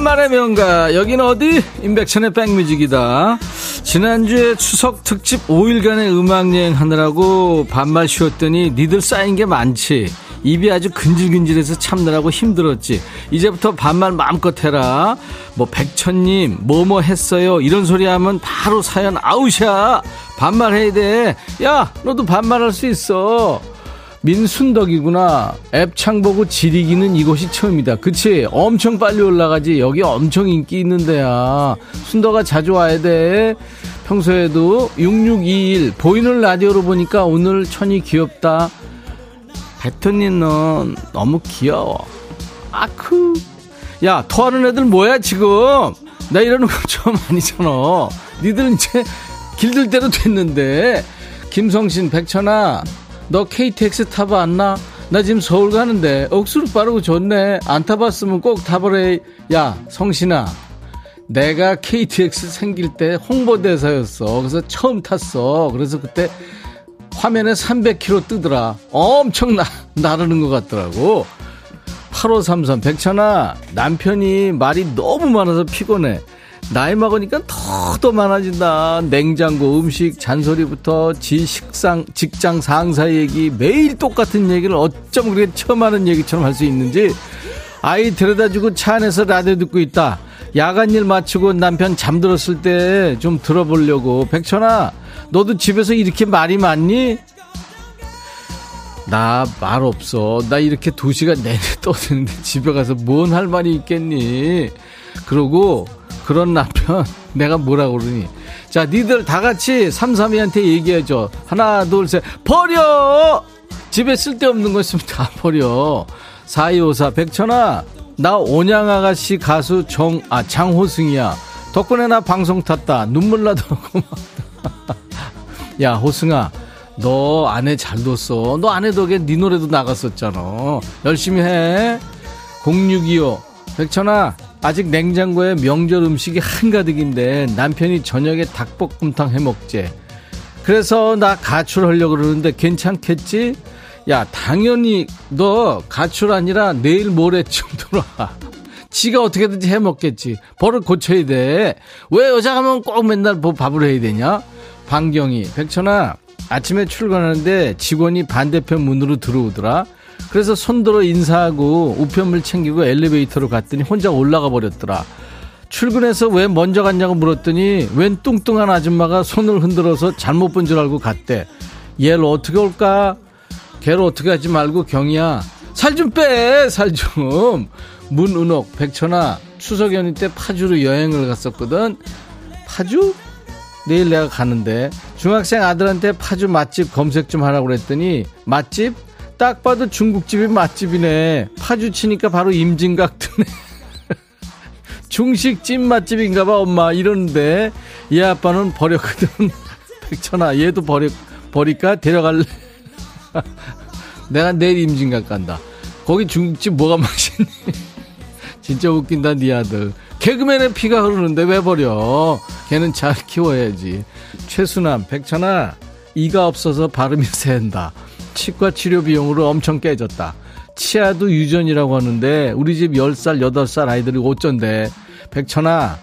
반말의 명가 여긴 어디? 임백천의 백뮤직이다 지난주에 추석 특집 5일간의 음악여행 하느라고 반말 쉬었더니 니들 쌓인 게 많지 입이 아주 근질근질해서 참느라고 힘들었지. 이제부터 반말 마음껏 해라. 뭐 백천님 뭐뭐 했어요. 이런 소리 하면 바로 사연 아웃이야. 반말해야 돼. 야 너도 반말할 수 있어. 민순덕이구나. 앱 창 보고 지리기는 이곳이 처음이다. 그치? 엄청 빨리 올라가지. 여기 엄청 인기 있는 데야. 순덕아 자주 와야 돼. 평소에도 6621 보이는 라디오로 보니까 오늘 천이 귀엽다. 배터님 넌 너무 귀여워. 아쿠. 야, 토하는 애들 뭐야, 지금? 나 이러는 거 [laughs] 좀 아니잖아. 니들 이제 길들 대로 됐는데. 김성신, 백천아, 너 KTX 타봐 안나? 나 지금 서울 가는데 억수로 빠르고 좋네. 안 타봤으면 꼭 타보래. 야, 성신아. 내가 KTX 생길 때 홍보대사였어. 그래서 처음 탔어. 그래서 그때 화면에 300km 뜨더라. 엄청 나, 나르는 것 같더라고. 8533 백천아 남편이 말이 너무 많아서 피곤해. 나이 먹으니까 더 더 많아진다. 냉장고, 음식, 잔소리부터 지 식상, 직장 상사 얘기 매일 똑같은 얘기를 어쩜 그렇게 처음 하는 얘기처럼 할 수 있는지 아이 데려다주고 차 안에서 라디오 듣고 있다. 야간 일 마치고 남편 잠들었을 때 좀 들어보려고. 백천아, 너도 집에서 이렇게 말이 많니? 나 말 없어. 나 이렇게 두 시간 내내 떠드는데 집에 가서 뭔 할 말이 있겠니? 그러고 그런 남편 [laughs] 내가 뭐라 그러니? 자, 니들 다 같이 삼삼이한테 얘기해줘. 하나, 둘, 셋. 버려! 집에 쓸데없는 거 있으면 다 버려. 4254 백천아, 나 온양 아가씨 가수 정, 아, 장호승이야. 덕분에 나 방송 탔다. 눈물 나더라고. [laughs] 야, 호승아. 너 아내 잘 뒀어. 너 아내 덕에 네 노래도 나갔었잖아. 열심히 해. 0625. 백천아, 아직 냉장고에 명절 음식이 한가득인데 남편이 저녁에 닭볶음탕 해 먹재. 그래서 나 가출하려고 그러는데 괜찮겠지? 야, 당연히 너 가출 아니라 내일 모레쯤 들어와. 지가 어떻게든지 해 먹겠지. 버릇 고쳐야 돼. 왜 여자 가면 꼭 맨날 뭐 밥을 해야 되냐? 방경이, 백천아, 아침에 출근하는데 직원이 반대편 문으로 들어오더라. 그래서 손들어 인사하고 우편물 챙기고 엘리베이터로 갔더니 혼자 올라가 버렸더라. 출근해서 왜 먼저 갔냐고 물었더니 웬 뚱뚱한 아줌마가 손을 흔들어서 잘못 본 줄 알고 갔대. 얘를 어떻게 올까? 걔를 어떻게 하지 말고 경이야. 살 좀 빼, 살 좀. 문은옥, 백천아, 추석 연휴 때 파주로 여행을 갔었거든. 파주? 내일 내가 가는데 중학생 아들한테 파주 맛집 검색 좀 하라고 그랬더니 맛집? 딱 봐도 중국집이 맛집이네. 파주 치니까 바로 임진각 뜨네. [laughs] 중식 찜 맛집인가 봐 엄마 이러는데 얘 아빠는 버렸거든. [laughs] 백천아 얘도 버려, 버릴까? 데려갈래? [laughs] 내가 내일 임진각 간다. 거기 중국집 뭐가 맛있니? 진짜 웃긴다 네 아들. 개그맨의 피가 흐르는데 왜 버려? 걔는 잘 키워야지. 최순남, 백천아, 이가 없어서 발음이 새한다. 치과 치료 비용으로 엄청 깨졌다. 치아도 유전이라고 하는데 우리 집 10살, 8살 아이들이 어쩐데. 백천아,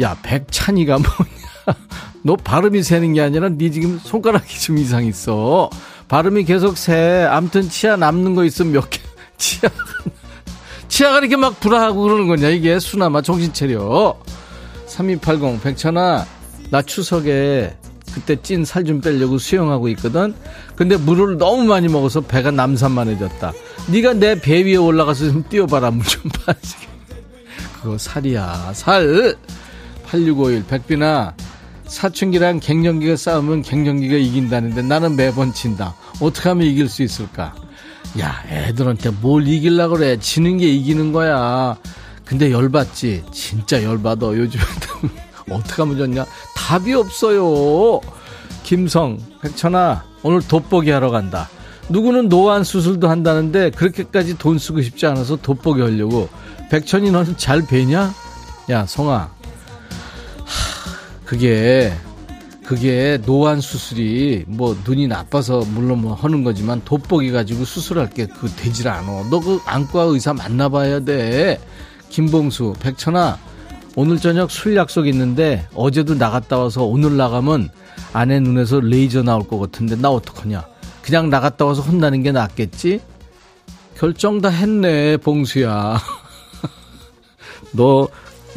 야, 백찬이가 [laughs] 뭐냐? 너 발음이 새는 게 아니라 네 지금 손가락이 좀 이상 있어. 발음이 계속 새. 암튼 치아 남는 거 있으면 몇 개. [laughs] 치아 치아가 이렇게 막 불화하고 그러는 거냐 이게 수나마 정신 차려 3280 백천아 나 추석에 그때 찐 살 좀 빼려고 수영하고 있거든 근데 물을 너무 많이 먹어서 배가 남산만해졌다 네가 내 배 위에 올라가서 좀 뛰어봐라 물 좀 빠지게 그거 살이야 살 8651 백빈아 사춘기랑 갱년기가 싸우면 갱년기가 이긴다는데 나는 매번 진다 어떻게 하면 이길 수 있을까 야, 애들한테 뭘 이길라 그래. 지는 게 이기는 거야. 근데 열받지? 진짜 열받아. 요즘에 [laughs] 어떻게 하면 좋냐? 답이 없어요. 김성, 백천아, 오늘 돋보기 하러 간다. 누구는 노안 수술도 한다는데 그렇게까지 돈 쓰고 싶지 않아서 돋보기 하려고. 백천이 너는 잘 배냐? 야. 하, 그게 그게 노안 수술이 뭐 눈이 나빠서 물론 뭐 하는 거지만 돋보기 가지고 수술할 게 그 되질 않아. 너그 안과 의사 만나봐야 돼. 김봉수, 백천아, 오늘 저녁 술 약속 있는데 어제도 나갔다 와서 오늘 나가면 아내 눈에서 레이저 나올 것 같은데 나 어떡하냐. 그냥 나갔다 와서 혼나는 게 낫겠지? 결정 다 했네, 봉수야. [laughs] 너,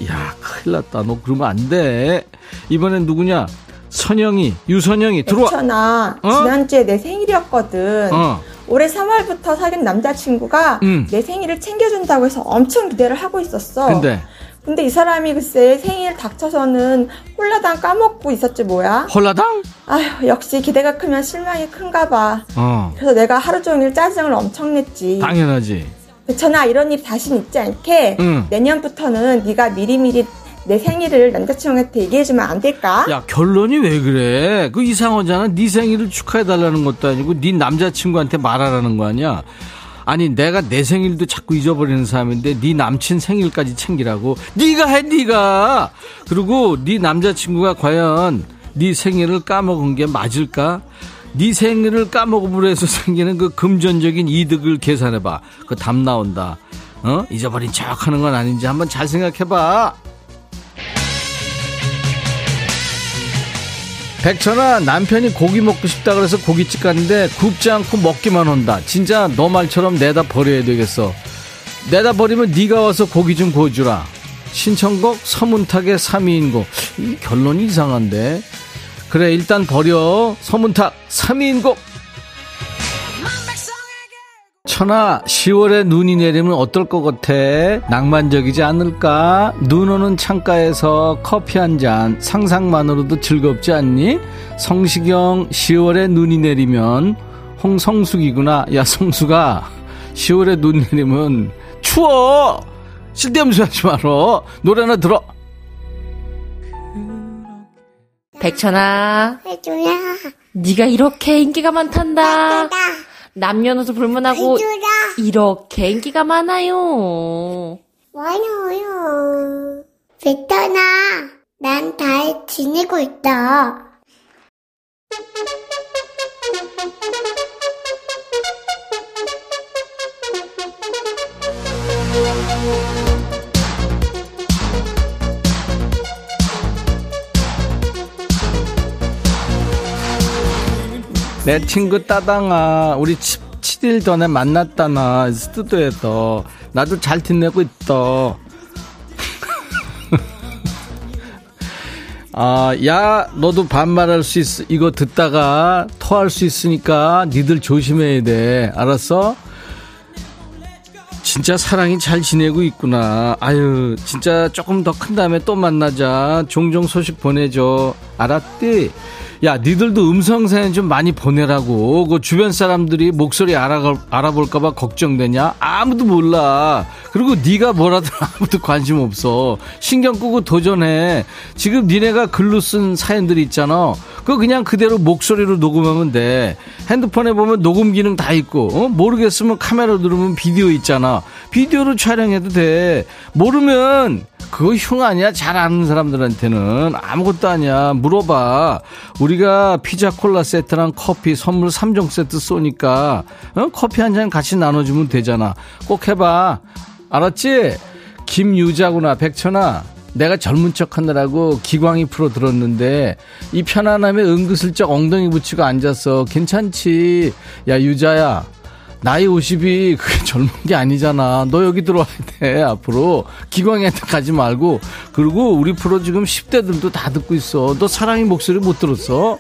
야, 큰일 났다. 너 그러면 안 돼. 이번엔 누구냐? 선영이, 유선영이 들어와. 백천아, 어? 지난주에 내 생일이었거든. 어. 올해 3월부터 사귄 남자친구가 음. 내 생일을 챙겨준다고 해서 엄청 기대를 하고 있었어. 근데 근데 이 사람이 글쎄 생일 닥쳐서는 홀라당 까먹고 있었지 뭐야. 홀라당? 아휴 역시 기대가 크면 실망이 큰가 봐. 어. 그래서 내가 하루 종일 짜증을 엄청 냈지. 당연하지. 백천아 이런 일 다신 있지 않게 응. 내년부터는 네가 미리미리 내 생일을 남자친구한테 얘기해주면 안 될까? 야 결론이 왜 그래? 그 이상하잖아. 네 생일을 축하해 달라는 것도 아니고 네 남자친구한테 말하라는 거 아니야? 아니 내가 내 생일도 자꾸 잊어버리는 사람인데 네 남친 생일까지 챙기라고. 네가 해 네가. 그리고 네 남자친구가 과연 네 생일을 까먹은 게 맞을까? 네 생일을 까먹음으로 해서 생기는 그 금전적인 이득을 계산해봐. 그 답 나온다. 어? 잊어버린 척 하는 건 아닌지 한번 잘 생각해봐 백천아 남편이 고기 먹고 싶다 그래서 고깃집 갔는데 굽지 않고 먹기만 한다. 진짜 너 말처럼 내다 버려야 되겠어. 내다 버리면 네가 와서 고기 좀 구워주라. 신청곡 서문탁의 3위인곡 이 결론이 이상한데. 그래 일단 버려. 서문탁 3위인곡 천아 10월에 눈이 내리면 어떨 것 같아? 낭만적이지 않을까? 눈 오는 창가에서 커피 한 잔 상상만으로도 즐겁지 않니? 성시경 10월에 눈이 내리면 홍성숙이구나. 야 성수가 10월에 눈 내리면 추워! 쓸데없는 소리 하지 말어. 노래나 들어. 백천아, 해줘라. 네가 이렇게 인기가 많단다. 해줘라. 남녀노소 불문하고. 이렇게 인기가 많아요. 많아요. 베터나, 난 잘 지내고 있다. 내 친구 따당아 우리 7일 전에 만났다나 스튜디오에서 나도 잘 티내고 있다 [laughs] 아, 야, 너도 반말할 수 있어. 이거 듣다가 토할 수 있으니까 니들 조심해야 돼. 알았어? 진짜 사랑이 잘 지내고 있구나. 아유, 진짜 조금 더 큰 다음에 또 만나자. 종종 소식 보내줘. 알았디? 야, 니들도 음성사연 좀 많이 보내라고. 그 주변 사람들이 목소리 알아, 알아볼까봐 걱정되냐? 아무도 몰라. 그리고 네가 뭐라든 [laughs] 아무도 관심 없어. 신경 끄고 도전해. 지금 니네가 글로 쓴 사연들이 있잖아. 그거 그냥 그대로 목소리로 녹음하면 돼. 핸드폰에 보면 녹음 기능 다 있고, 어? 모르겠으면 카메라 누르면 비디오 있잖아. 비디오로 촬영해도 돼. 모르면 그거 흉 아니야? 잘 아는 사람들한테는 아무것도 아니야. 물어봐. 우리가 피자 콜라 세트랑 커피 선물 3종 세트 쏘니까 어? 커피 한 잔 같이 나눠주면 되잖아. 꼭 해봐. 알았지? 김유자구나 백천아. 내가 젊은 척 하느라고 기광이 프로 들었는데 이 편안함에 은근슬쩍 엉덩이 붙이고 앉았어. 괜찮지? 야 유자야. 나이 50이 그게 [laughs] 젊은 게 아니잖아. 너 여기 들어와야 돼, 앞으로. 기광이한테 가지 말고. 그리고 우리 프로 지금 10대들도 다 듣고 있어. 너 사랑의 목소리 못 들었어?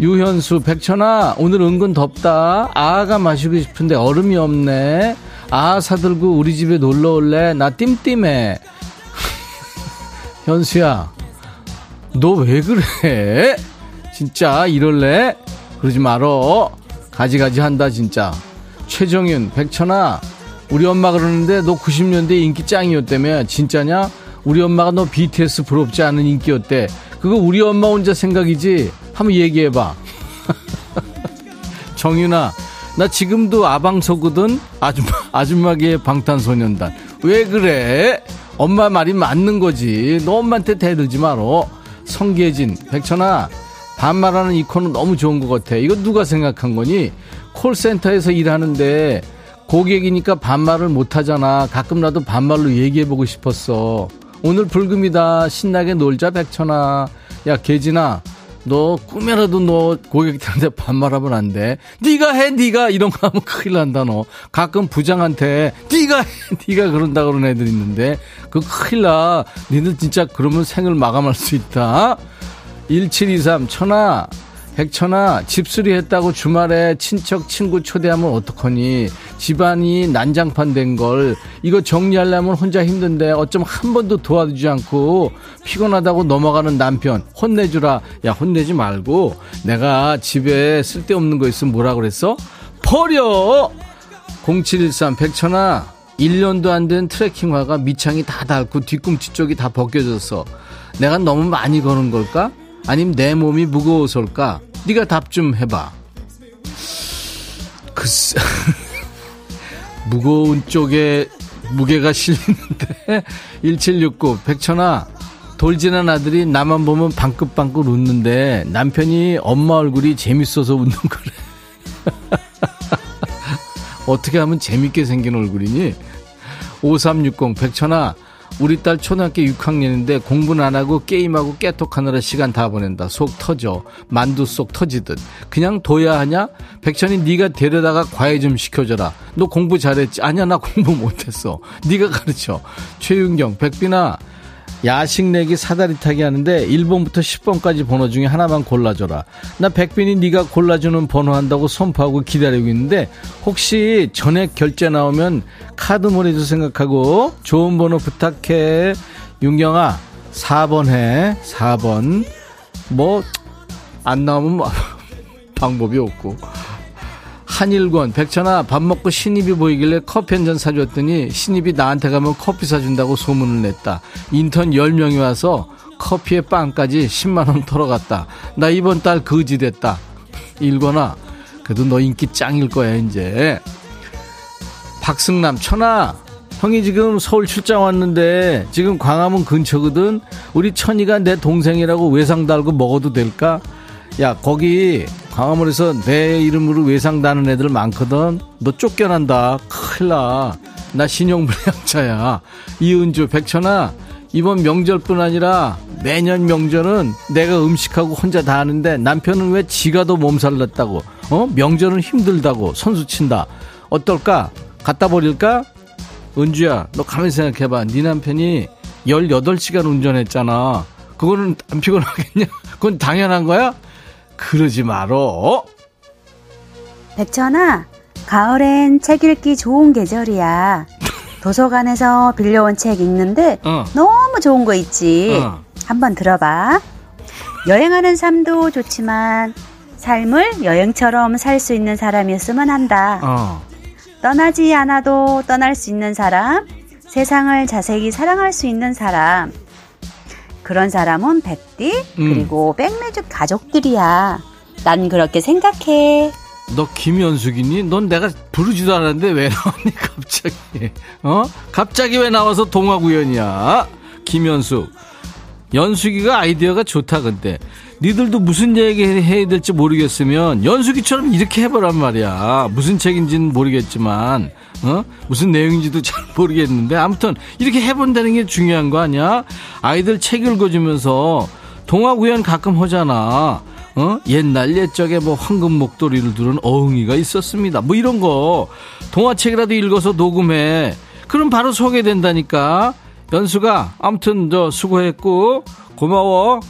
유현수, 백천아, 오늘 은근 덥다. 아가 마시고 싶은데 얼음이 없네. 아 사들고 우리 집에 놀러 올래? 나 뜀뜀해. [laughs] 현수야, 너 왜 그래? 진짜 이럴래? 그러지 말어. 가지가지 한다, 진짜. 최정윤, 백천아, 우리 엄마 그러는데 너 90년대 인기 짱이었다며. 진짜냐? 우리 엄마가 너 BTS 부럽지 않은 인기였대. 그거 우리 엄마 혼자 생각이지? 한번 얘기해봐. [laughs] 정윤아, 나 지금도 아방서거든? 아줌마, 아줌마계의 방탄소년단. 왜 그래? 엄마 말이 맞는 거지. 너 엄마한테 대들지 말어. 성계진, 백천아, 반말하는 이 코는 너무 좋은 것 같아. 이거 누가 생각한 거니? 콜센터에서 일하는데 고객이니까 반말을 못하잖아. 가끔 나도 반말로 얘기해보고 싶었어. 오늘 불금이다. 신나게 놀자, 백천아. 야, 계진아. 너 꿈에라도 너 고객들한테 반말하면 안 돼. 네가 해, 네가 이런 거 하면 큰일 난다 너. 가끔 부장한테 네가 해, 네가 그런다 그런 애들 있는데 그 큰일 나. 니들 진짜 그러면 생을 마감할 수 있다. 1723 천하 백천아 집수리 했다고 주말에 친척 친구 초대하면 어떡하니? 집안이 난장판 된 걸. 이거 정리하려면 혼자 힘든데 어쩜 한 번도 도와주지 않고 피곤하다고 넘어가는 남편 혼내주라. 야 혼내지 말고 내가 집에 쓸데없는 거 있으면 뭐라 그랬어? 버려! 0713 백천아 1년도 안 된 트레킹화가 밑창이 다 닳고 뒤꿈치 쪽이 다 벗겨졌어 내가 너무 많이 거는 걸까? 아니면 내 몸이 무거워서일까? 네가 답 좀 해봐. 글쎄, [laughs] 무거운 쪽에 무게가 실리는데 [laughs] 1769 백천아 돌진한 아들이 나만 보면 방긋방긋 웃는데 남편이 엄마 얼굴이 재밌어서 웃는 거래. [laughs] 어떻게 하면 재밌게 생긴 얼굴이니? 5360 백천아 우리 딸 초등학교 6학년인데 공부는 안 하고 게임하고 깨톡하느라 시간 다 보낸다. 속 터져. 만두 속 터지듯. 그냥 둬야 하냐? 백천이 네가 데려다가 과외 좀 시켜줘라. 너 공부 잘했지? 아니야 나 공부 못했어. 네가 가르쳐. 최윤경 백빈아 야식 내기 사다리 타기 하는데 1번부터 10번까지 번호 중에 하나만 골라줘라. 나 백빈이 네가 골라주는 번호 한다고 선포하고 기다리고 있는데 혹시 전액 결제 나오면 카드몰이도 생각하고 좋은 번호 부탁해. 윤경아 4번 해. 4번. 뭐 안 나오면 뭐 [laughs] 방법이 없고. 한일권, 백천아, 밥 먹고 신입이 보이길래 커피 한 잔 사줬더니 신입이 나한테 가면 커피 사준다고 소문을 냈다. 인턴 10명이 와서 커피에 빵까지 10만원 털어갔다. 나 이번 달 거지 됐다. 일권아, 그래도 너 인기 짱일 거야, 이제. 박승남, 천아, 형이 지금 서울 출장 왔는데 지금 광화문 근처거든. 우리 천이가 내 동생이라고 외상 달고 먹어도 될까? 야, 거기 광화문에서 내 이름으로 외상 다는 애들 많거든. 너 쫓겨난다. 큰일 나. 나 신용불량자야. [laughs] 이은주, 백천아, 이번 명절뿐 아니라 매년 명절은 내가 음식하고 혼자 다 하는데 남편은 왜 지가 더 몸살 났다고, 어? 명절은 힘들다고 선수 친다. 어떨까? 갖다 버릴까? 은주야, 너 가만히 생각해봐. 네 남편이 18시간 운전했잖아. 그거는 안 피곤하겠냐? 그건 당연한 거야? 그러지 말어. 백천아, 가을엔 책 읽기 좋은 계절이야. [laughs] 도서관에서 빌려온 책 읽는데 어. 너무 좋은 거 있지. 어. 한번 들어봐. 여행하는 삶도 좋지만 삶을 여행처럼 살 수 있는 사람이었으면 한다. 어. 떠나지 않아도 떠날 수 있는 사람, 세상을 자세히 사랑할 수 있는 사람. 그런 사람은 백디 음. 그리고 백뮤직 가족들이야. 난 그렇게 생각해. 너 김연숙이니? 넌 내가 부르지도 않았는데 왜 나왔니 갑자기? 어? 갑자기 왜 나와서 동화구연이야? 김연숙. 연숙이가 아이디어가 좋다 근데 니들도 무슨 얘기 해야 될지 모르겠으면 연숙이처럼 이렇게 해보란 말이야 무슨 책인지는 모르겠지만 어? 무슨 내용인지도 잘 모르겠는데 아무튼 이렇게 해본다는 게 중요한 거 아니야? 아이들 책 읽어주면서 동화 구연 가끔 하잖아. 어? 옛날 옛적에 뭐 황금 목도리를 두른 어흥이가 있었습니다. 뭐 이런 거. 동화책이라도 읽어서 녹음해. 그럼 바로 소개된다니까. 연수가 아무튼 저 수고했고 고마워.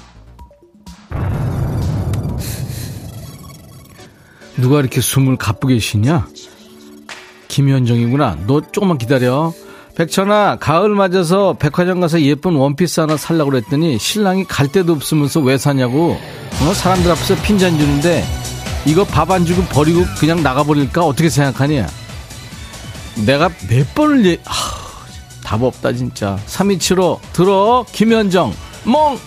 누가 이렇게 숨을 가쁘게 쉬냐? 김현정이구나. 너 조금만 기다려. 백천아, 가을 맞아서 백화점 가서 예쁜 원피스 하나 살라고 그랬더니 신랑이 갈 데도 없으면서 왜 사냐고. 어? 사람들 앞에서 핀잔 주는데 이거 밥 안 주고 버리고 그냥 나가버릴까? 어떻게 생각하냐? 내가 몇 번을 얘, 하, 답 없다 진짜 3275 들어 김현정 멍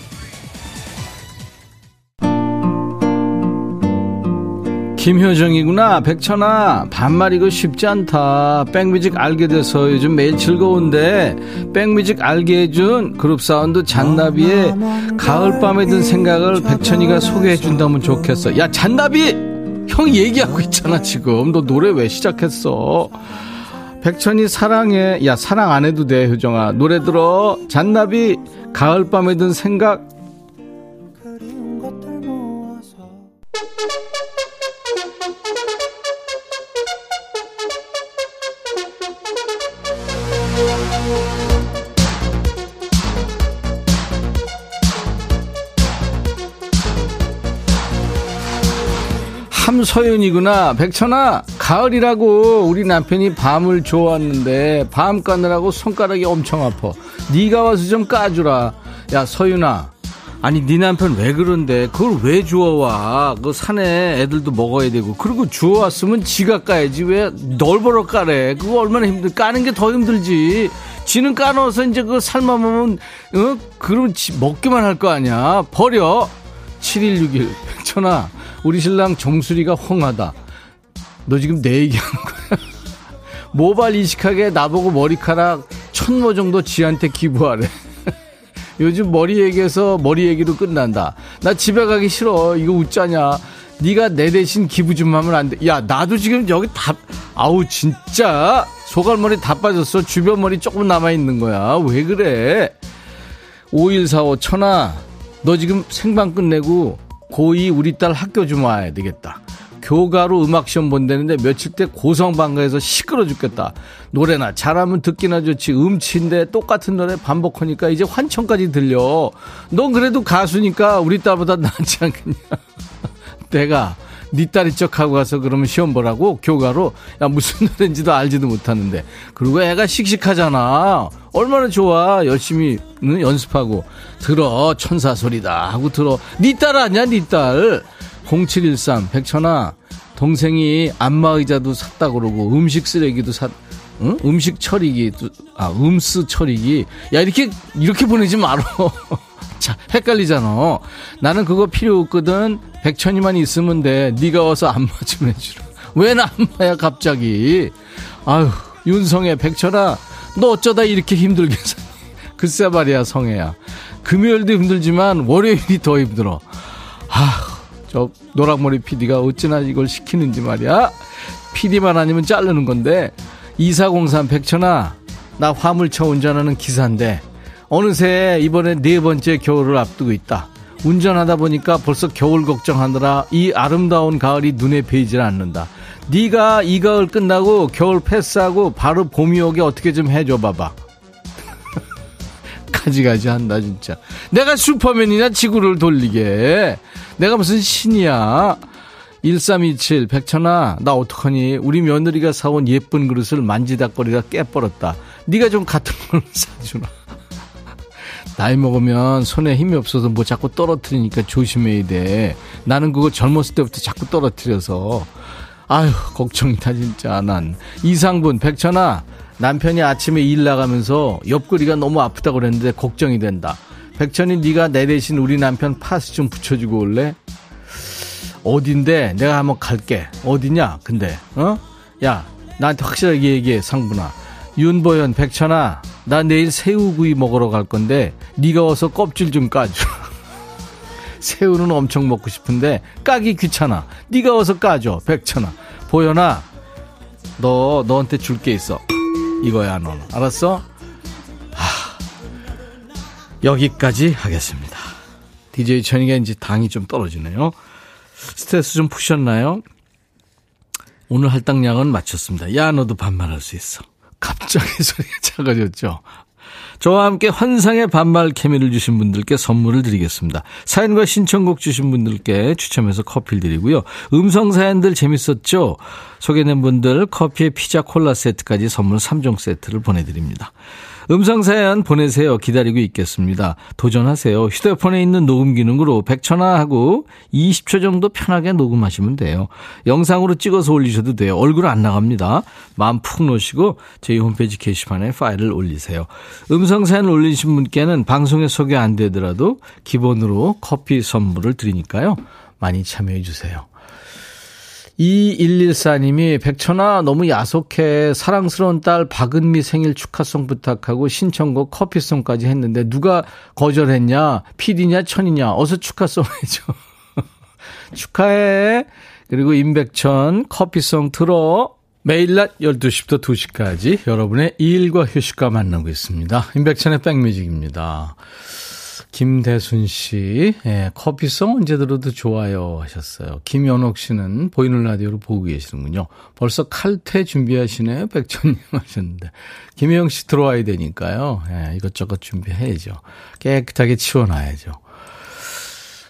김효정이구나 백천아 반말 이거 쉽지 않다 백뮤직 알게 돼서 요즘 매일 즐거운데 백뮤직 알게 해준 그룹 사운드 잔나비의 가을밤에 든 생각을 백천이가 소개해 준다면 좋겠어 야 잔나비 형 얘기하고 있잖아 지금 너 노래 왜 시작했어 백천이 사랑해. 야, 사랑 안 해도 돼, 효정아. 노래 들어. 잔나비, 가을밤에 든 생각. 함서윤이구나. 백천아, 가을이라고 우리 남편이 밤을 좋아하는데 밤 까느라고 손가락이 엄청 아파. 네가 와서 좀 까주라. 야, 서윤아. 아니 네 남편 왜 그런데 그걸 왜 주워와 그 산에 애들도 먹어야 되고 그리고 주워왔으면 지가 까야지 왜 널 보러 까래 그거 얼마나 힘들 까는 게 더 힘들지 지는 까놓아서 이제 그거 삶아 먹으면 어? 지- 먹기만 할 거 아니야 버려 7161 백천아 우리 신랑 정수리가 헝하다 너 지금 내 얘기하는 거야 [laughs] 모발 이식하게 나보고 머리카락 천모 정도 지한테 기부하래 [laughs] 요즘 머리 얘기해서 머리 얘기로 끝난다. 나 집에 가기 싫어. 이거 웃자냐. 네가 내 대신 기부 좀 하면 안 돼. 야, 나도 지금 여기 다 아우 진짜 소갈머리 다 빠졌어. 주변 머리 조금 남아 있는 거야. 왜 그래? 5145 천아. 너 지금 생방 끝내고 고2 우리 딸 학교 좀 와야 되겠다. 교가로 음악 시험 본다는데 며칠 때 고성방가에서 시끄러 죽겠다. 노래나 잘하면 듣기나 좋지. 음치인데 똑같은 노래 반복하니까 이제 환청까지 들려. 넌 그래도 가수니까 우리 딸보다 낫지 않겠냐. [laughs] 내가 네 딸이 척 하고 가서 그러면 시험 보라고? 교가로? 야 무슨 [laughs] 노래인지도 알지도 못하는데. 그리고 애가 씩씩하잖아. 얼마나 좋아. 열심히 응, 연습하고. 들어 천사 소리다 하고 들어. 네 딸 아니야 네딸 0713 백천아. 동생이 안마의자도 샀다 그러고 음식 쓰레기도 샀 응? 음식 처리기 아 음스 처리기. 야 이렇게 이렇게 보내지 말어 [laughs] 자, 헷갈리잖아. 나는 그거 필요 없거든. 백천이만 있으면 돼. 네가 와서 안마 좀 해주라. 왜 나 안마야 갑자기. 아유, 윤성애, 백천아. 너 어쩌다 이렇게 힘들게 사니. [laughs] 글쎄 말이야, 성애야. 금요일도 힘들지만 월요일이 더 힘들어. 아휴, 저 노랑머리 PD가 어찌나 이걸 시키는지 말이야. PD만 아니면 자르는 건데. 2403 백천아, 나 화물차 운전하는 기사인데 어느새 이번에 네 번째 겨울을 앞두고 있다. 운전하다 보니까 벌써 겨울 걱정하느라 이 아름다운 가을이 눈에 보이질 않는다. 네가 이 가을 끝나고 겨울 패스하고 바로 봄이 오게 어떻게 좀 해줘 봐봐. [laughs] 가지가지 한다 진짜. 내가 슈퍼맨이냐 지구를 돌리게. 내가 무슨 신이야. 1327 백천아 나 어떡하니 우리 며느리가 사온 예쁜 그릇을 만지작거리다 깨버렸다 네가 좀 같은 걸 [laughs] 사주나 나이 먹으면 손에 힘이 없어서 뭐 자꾸 떨어뜨리니까 조심해야 돼. 나는 그거 젊었을 때부터 자꾸 떨어뜨려서. 아휴 걱정이다 진짜 난. 이상분 백천아 남편이 아침에 일 나가면서 옆구리가 너무 아프다고 그랬는데 걱정이 된다. 백천이 네가 내 대신 우리 남편 파스 좀 붙여주고 올래? 어딘데? 내가 한번 갈게. 어디냐? 근데 어? 야 나한테 확실하게 얘기해 상분아 윤보현 백천아 나 내일 새우구이 먹으러 갈 건데 네가 와서 껍질 좀 까줘 [laughs] 새우는 엄청 먹고 싶은데 까기 귀찮아 네가 와서 까줘 백천아 보현아 너 너한테 줄 게 있어 이거야 너는 알았어? 하, 여기까지 하겠습니다 DJ 천이가 이제 당이 좀 떨어지네요 스트레스 좀 푸셨나요? 오늘 할당량은 마쳤습니다. 야, 너도 반말할 수 있어. 갑자기 [laughs] 소리가 작아졌죠? 저와 함께 환상의 반말 케미를 주신 분들께 선물을 드리겠습니다. 사연과 신청곡 주신 분들께 추첨해서 커피를 드리고요. 음성 사연들 재밌었죠? 소개된 분들 커피에 피자 콜라 세트까지 선물 3종 세트를 보내드립니다. 음성 사연 보내세요. 기다리고 있겠습니다. 도전하세요. 휴대폰에 있는 녹음 기능으로 100초나 하고 20초 정도 편하게 녹음하시면 돼요. 영상으로 찍어서 올리셔도 돼요. 얼굴 안 나갑니다. 마음 푹 놓으시고 저희 홈페이지 게시판에 파일을 올리세요. 음성 사연 올리신 분께는 방송에 소개 안 되더라도 기본으로 커피 선물을 드리니까요. 많이 참여해 주세요. 2114님이 백천아 너무 야속해. 사랑스러운 딸 박은미 생일 축하송 부탁하고 신청곡 커피송까지 했는데 누가 거절했냐? 피디냐 천이냐? 어서 축하송 해줘. [laughs] 축하해. 그리고 임백천 커피송 틀어. 매일 낮 12시부터 2시까지 여러분의 일과 휴식과 만나고 있습니다. 임백천의 백뮤직입니다 김대순 씨, 예, 커피송 언제 들어도 좋아요 하셨어요. 김연옥 씨는 보이는 라디오로 보고 계시는군요. 벌써 칼퇴 준비하시네요. 백천님 [laughs] 하셨는데. 김혜영 씨 들어와야 되니까요. 예, 이것저것 준비해야죠. 깨끗하게 치워놔야죠.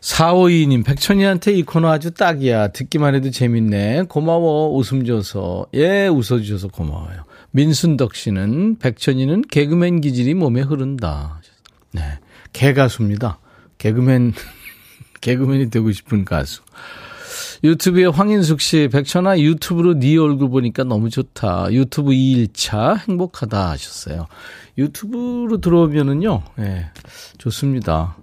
452님, 백천이한테 이 코너 아주 딱이야. 듣기만 해도 재밌네. 고마워. 웃음 줘서. 예, 웃어주셔서 고마워요. 민순덕 씨는 백천이는 개그맨 기질이 몸에 흐른다. 네. 개가수입니다. 개그맨, [laughs] 개그맨이 되고 싶은 가수. 유튜브에 황인숙 씨, 백천아 유튜브로 네 얼굴 보니까 너무 좋다. 유튜브 2일차 행복하다 하셨어요. 유튜브로 들어오면은요, 예, 네, 좋습니다.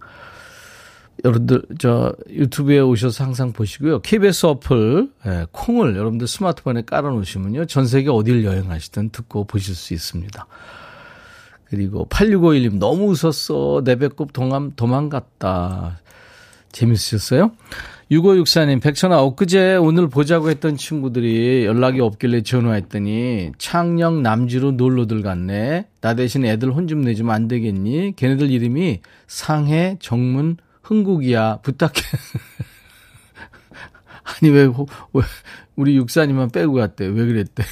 여러분들, 저, 유튜브에 오셔서 항상 보시고요. KBS 어플, 예, 콩을 여러분들 스마트폰에 깔아 놓으시면요. 전 세계 어딜 여행하시든 듣고 보실 수 있습니다. 그리고 8651님 너무 웃었어. 내 배꼽 도망, 도망갔다. 재밌으셨어요? 6564님, 백천아, 엊그제 오늘 보자고 했던 친구들이 연락이 없길래 전화했더니 창녕 남지로 놀러들 갔네. 나 대신 애들 혼 좀 내주면 안 되겠니? 걔네들 이름이 상해, 정문, 흥국이야. 부탁해. [laughs] 아니, 왜, 왜, 우리 육사님만 빼고 갔대. 왜 그랬대?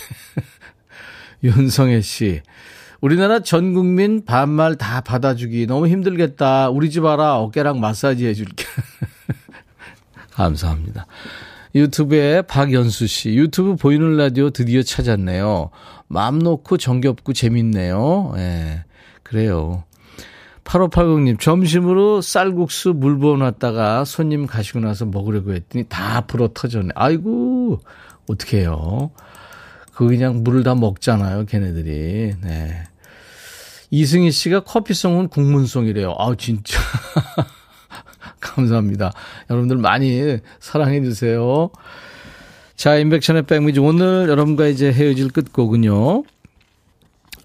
[laughs] 윤성애 씨. 우리나라 전 국민 반말 다 받아주기 너무 힘들겠다. 우리 집 와라 어깨랑 마사지 해줄게. [laughs] 감사합니다. 유튜브에 박연수 씨, 유튜브 보이는 라디오 드디어 찾았네요. 마음 놓고 정겹고 재밌네요. 예, 네, 그래요. 8580님, 점심으로 쌀국수 물 부어 놨다가 손님 가시고 나서 먹으려고 했더니 다 불어 터졌네. 아이고, 어떡해요. 그 그냥 물을 다 먹잖아요, 걔네들이. 네. 이승희 씨가 커피송은 국문송이래요. 아우, 진짜. [laughs] 감사합니다. 여러분들 많이 사랑해 주세요. 자, 인백션의 백미지 오늘 여러분과 이제 헤어질 끝곡은요.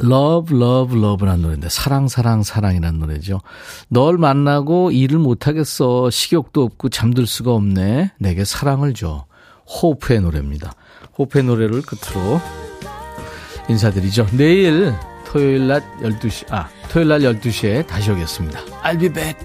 Love, Love, Love라는 노래인데 사랑, 사랑, 사랑이라는 노래죠. 널 만나고 일을 못하겠어. 식욕도 없고 잠들 수가 없네. 내게 사랑을 줘. 호프의 노래입니다. 호프의 노래를 끝으로 인사드리죠. 내일 토요일 낮 12시, 아, 토요일 날 12시에 다시 오겠습니다. I'll be back.